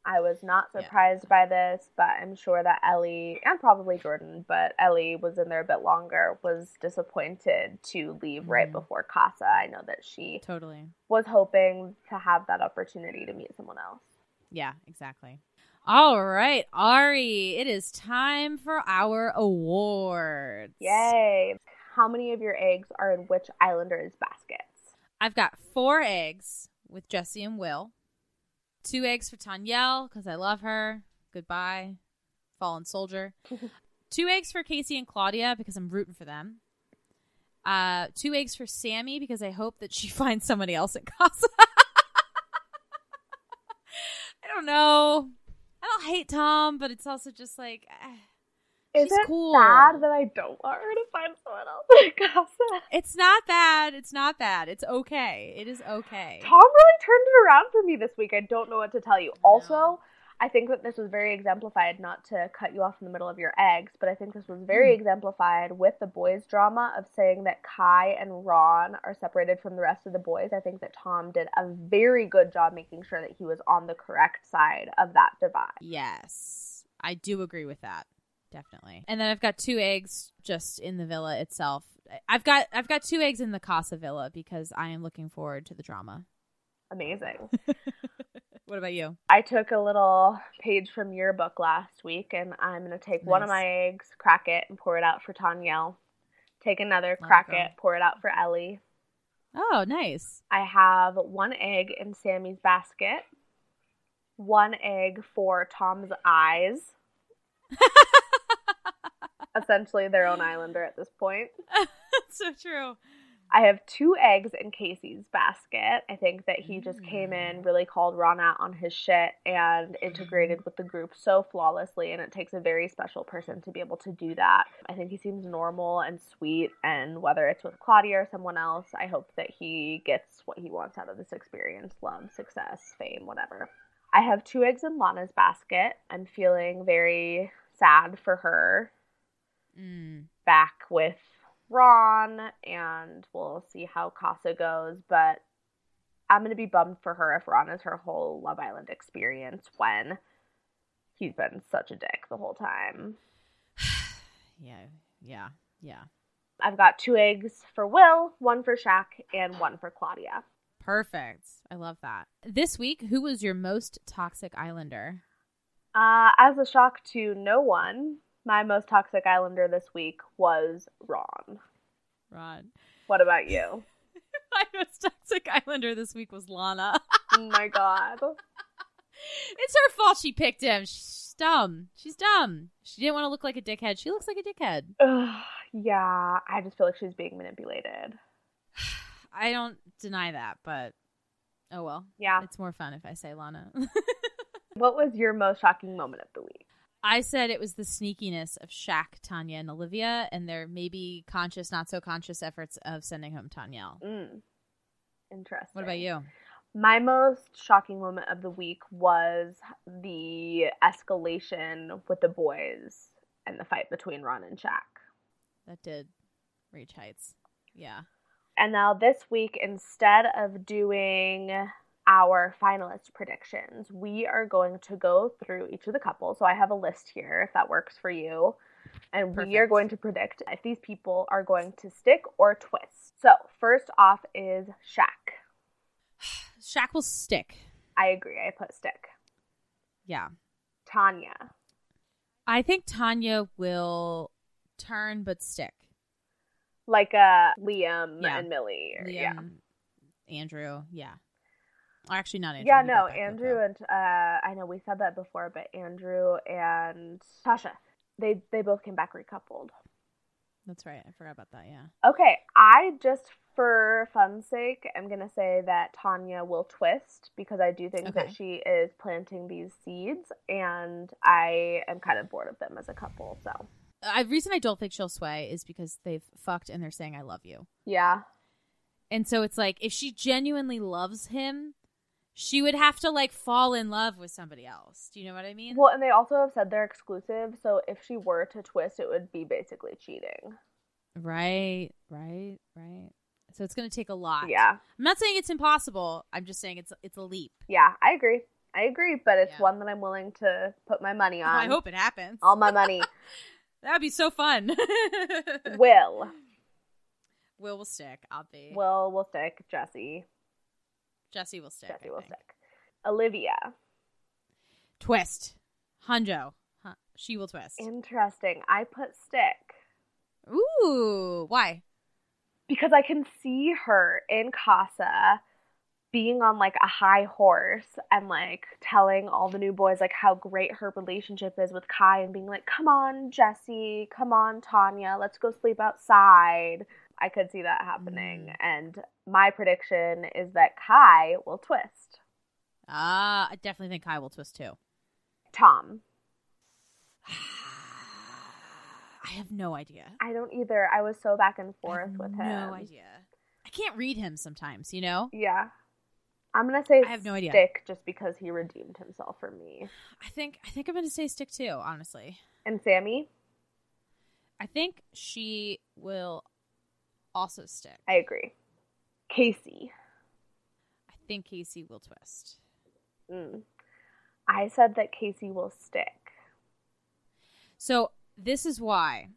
I was not Yeah. surprised by this, but I'm sure that Ellie and probably Jordan, but Ellie was in there a bit longer, was disappointed to leave right Mhm. before Casa. I know that she Totally. was hoping to have that opportunity to meet someone else. Yeah, exactly. All right, Ari, it is time for our awards. Yay! How many of your eggs are in which Islanders baskets? I've got four eggs with Jessie and Will. Two eggs for Tanyel because I love her. Goodbye, fallen soldier. two eggs for Casey and Claudia because I'm rooting for them. Uh, two eggs for Samie because I hope that she finds somebody else at Casa. I don't know. I don't hate Tom, but it's also just like eh, Is it cool. sad that I don't want her to find someone else Casa? It's not bad. It's not bad. It's okay. It is okay. Tom really turned it around for me this week. I don't know what to tell you. Also, I think that this was very exemplified, not to cut you off in the middle of your eggs, but I think this was very Hmm. exemplified with the boys' drama of saying that Kai and Ron are separated from the rest of the boys. I think that Tom did a very good job making sure that he was on the correct side of that divide. Yes, I do agree with that. Definitely. And then I've got two eggs just in the villa itself. I've got I've got two eggs in the Casa Villa because I am looking forward to the drama. Amazing. What about you? I took a little page from your book last week, and I'm going to take one of my eggs, crack it, and pour it out for Tanyel. Take another, crack it, pour it out for Ellie. Oh, nice. I have one egg in Samie's basket, one egg for Tom's eyes. Essentially, their own islander at this point. So true. I have two eggs in Casey's basket. I think that he just came mm. in, really called Ron out on his shit, and integrated with the group so flawlessly. And it takes a very special person to be able to do that. I think he seems normal and sweet. And whether it's with Claudia or someone else, I hope that he gets what he wants out of this experience love, success, fame, whatever. I have two eggs in Lana's basket. I'm feeling very sad for her Mm. back with Ron, and we'll see how Casa goes. But I'm going to be bummed for her if Ron is her whole Love Island experience when he's been such a dick the whole time. Yeah, yeah, yeah. I've got two eggs for Will, one for Shaq, and one for Claudia. Perfect. I love that. This week, who was your most toxic Islander? Uh, as a shock to no one, my most toxic Islander this week was Ron. Ron. What about you? My most toxic Islander this week was Lana. oh my god. It's her fault she picked him. She's dumb. She's dumb. She didn't want to look like a dickhead. She looks like a dickhead. Ugh, yeah, I just feel like she's being manipulated. I don't deny that, but oh well. Yeah. It's more fun if I say Lana. what was your most shocking moment of the week? I said it was the sneakiness of Shaq, Tanyel, and Olivia, and their maybe conscious, not so conscious efforts of sending home Tanyel. Mm. Interesting. What about you? My most shocking moment of the week was the escalation with the boys and the fight between Ron and Shaq. That did reach heights. Yeah. And now this week, instead of doing our finalist predictions, we are going to go through each of the couples. So I have a list here if that works for you. And Perfect. we are going to predict if these people are going to stick or twist. So, first off is Shaq. Shaq will stick. I agree. I put stick. Yeah. Tanyel. I think Tanyel will turn but stick. Like uh Liam Yeah. and Millie. or- Liam, yeah. Andrew, yeah. Actually, not Andrew. Yeah, no, got back up, Andrew and uh I know we said that before, but Andrew and Tasha, they they both came back recoupled. That's right. I forgot about that. Yeah. Okay, I just for fun's sake I'm gonna say that Tanyel will twist because I do think that she is planting these seeds, and I am kind of bored of them as a couple. So I reason I don't think she'll sway is because they've fucked and they're saying I love you. yeah, And so it's like if she genuinely loves him, she would have to like fall in love with somebody else. Do you know what I mean? well, and they also have said they're exclusive, so if she were to twist, it would be basically cheating. Right, right, right. So it's going to take a lot. Yeah, I'm not saying it's impossible. I'm just saying it's it's a leap. yeah, I agree. I agree, but it's Yeah. one that I'm willing to put my money on. I hope it happens. all my money. That would be so fun. Will. Will will stick. I'll be. Will will stick. Jessie. Jessie will stick. Jessie I will think. stick. Olivia. Twist. Hunjo. Huh. She will twist. Interesting. I put stick Ooh. Why? because I can see her in Casa being on like a high horse and like telling all the new boys like how great her relationship is with Kai and being like, "Come on, Jessie. Come on, Tanyel. Let's go sleep outside." I could see that happening. Mm. And my prediction is that Kai will twist. Ah, I definitely think Kai will twist too. Tom. I have no idea. I don't either. I was so back and forth with him. No idea. I can't read him sometimes, you know? Yeah. I'm gonna say I have no idea. stick just because he redeemed himself for me. I think I think I'm going to say stick too, honestly. And Samie, I think she will also stick. I agree. Casey, I think Casey will twist. mm. I said that Casey will stick. So this is why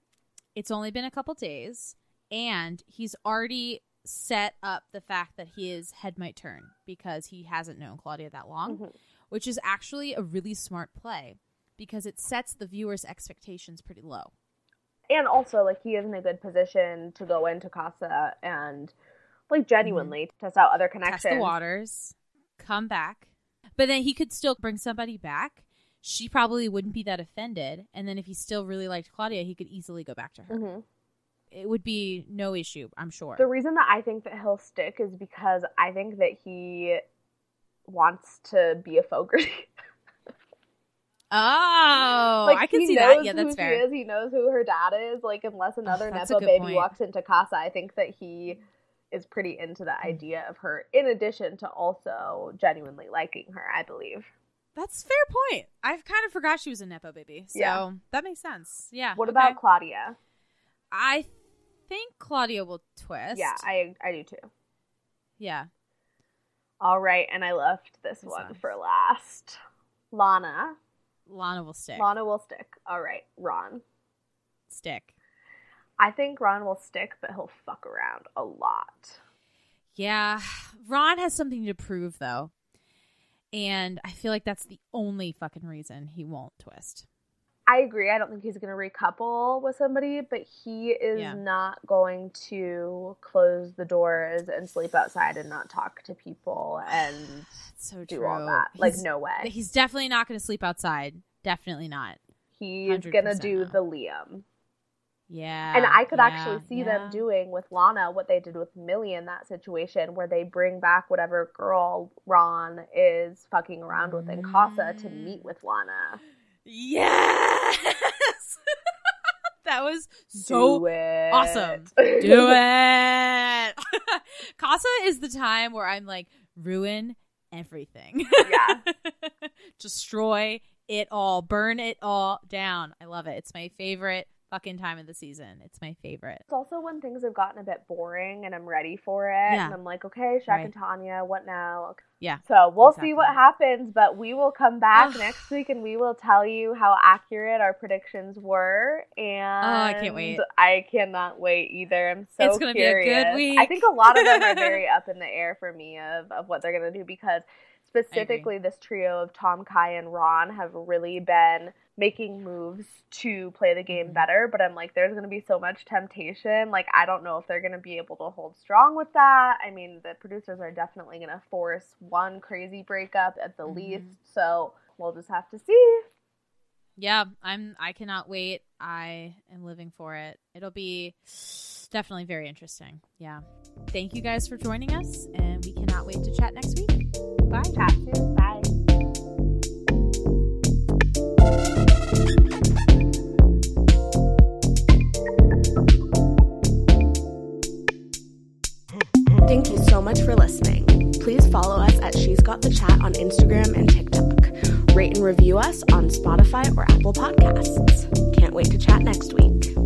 it's only been a couple days, and he's already set up the fact that his head might turn because he hasn't known Claudia that long, Mhm. which is actually a really smart play because it sets the viewer's expectations pretty low. And also, like, he is in a good position to go into Casa and, like, genuinely test out other connections. Mm-hmm. Test the waters, come back, but then he could still bring somebody back. She probably wouldn't be that offended, and then if he still really liked Claudia, he could easily go back to her. Mhm. It would be no issue, I'm sure. The reason that I think that he'll stick is because I think that he wants to be a Fogarty. Oh, like, I can see that. Yeah, that's fair. is. He knows who her dad is. Like, unless oh, another that's a nepo baby point. walks into Casa, I think that he is pretty into the hmm. idea of her. In addition to also genuinely liking her, I believe. That's fair point. I've kind of forgot she was a nepo baby, so Yeah. that makes sense. Yeah. What okay. about Claudia? I think Claudia will twist. Yeah, I I do too. yeah. All right, and I left this This one one. for last. Lana. Lana will stick. Lana will stick. All right, Ron. Stick. I think Ron will stick, but he'll fuck around a lot. Yeah. Ron has something to prove, though. And I feel like that's the only fucking reason he won't twist. I agree. I don't think he's going to recouple with somebody, but he is Yeah. not going to close the doors and sleep outside and not talk to people and so do true. all that. Like, no way. He's definitely not going to sleep outside. Definitely not. He's going to do no. the Liam. Yeah. And I could yeah, actually see yeah. them doing with Lana what they did with Millie in that situation, where they bring back whatever girl Ron is fucking around with in Casa to mm. meet with Lana. Yes. that was so awesome. Do it. Casa is the time where I'm like, ruin everything. Yeah. Destroy it all. Burn it all down. I love it. It's my favorite fucking time of the season. It's my favorite. It's also when things have gotten a bit boring and I'm ready for it. Yeah. And I'm like, okay, Shaq Right. and Tanyel, what now? Yeah. So we'll Exactly. see what happens, but we will come back next week and we will tell you how accurate our predictions were. And Oh, I can't wait. I cannot wait either. I'm so It's gonna be a good week. I think a lot of them are very up in the air for me of, of what they're gonna do because specifically this trio of Tom, Kai, and Ron have really been making moves to play the Mm-hmm. game better. But I'm like, there's gonna be so much temptation. Like I don't know if they're gonna be able to hold strong with that. I mean, the producers are definitely gonna force one crazy breakup at the Mm-hmm. least. So we'll just have to see. Yeah, I'm I cannot wait. I am living for it. It'll be definitely very interesting. Yeah. Thank you guys for joining us and we cannot wait to chat next week. Bye. Chat soon. Bye. Thank you so much for listening. Please follow us at She's Got the Chat on Instagram and TikTok. Rate and review us on Spotify or Apple Podcasts. Can't wait to chat next week.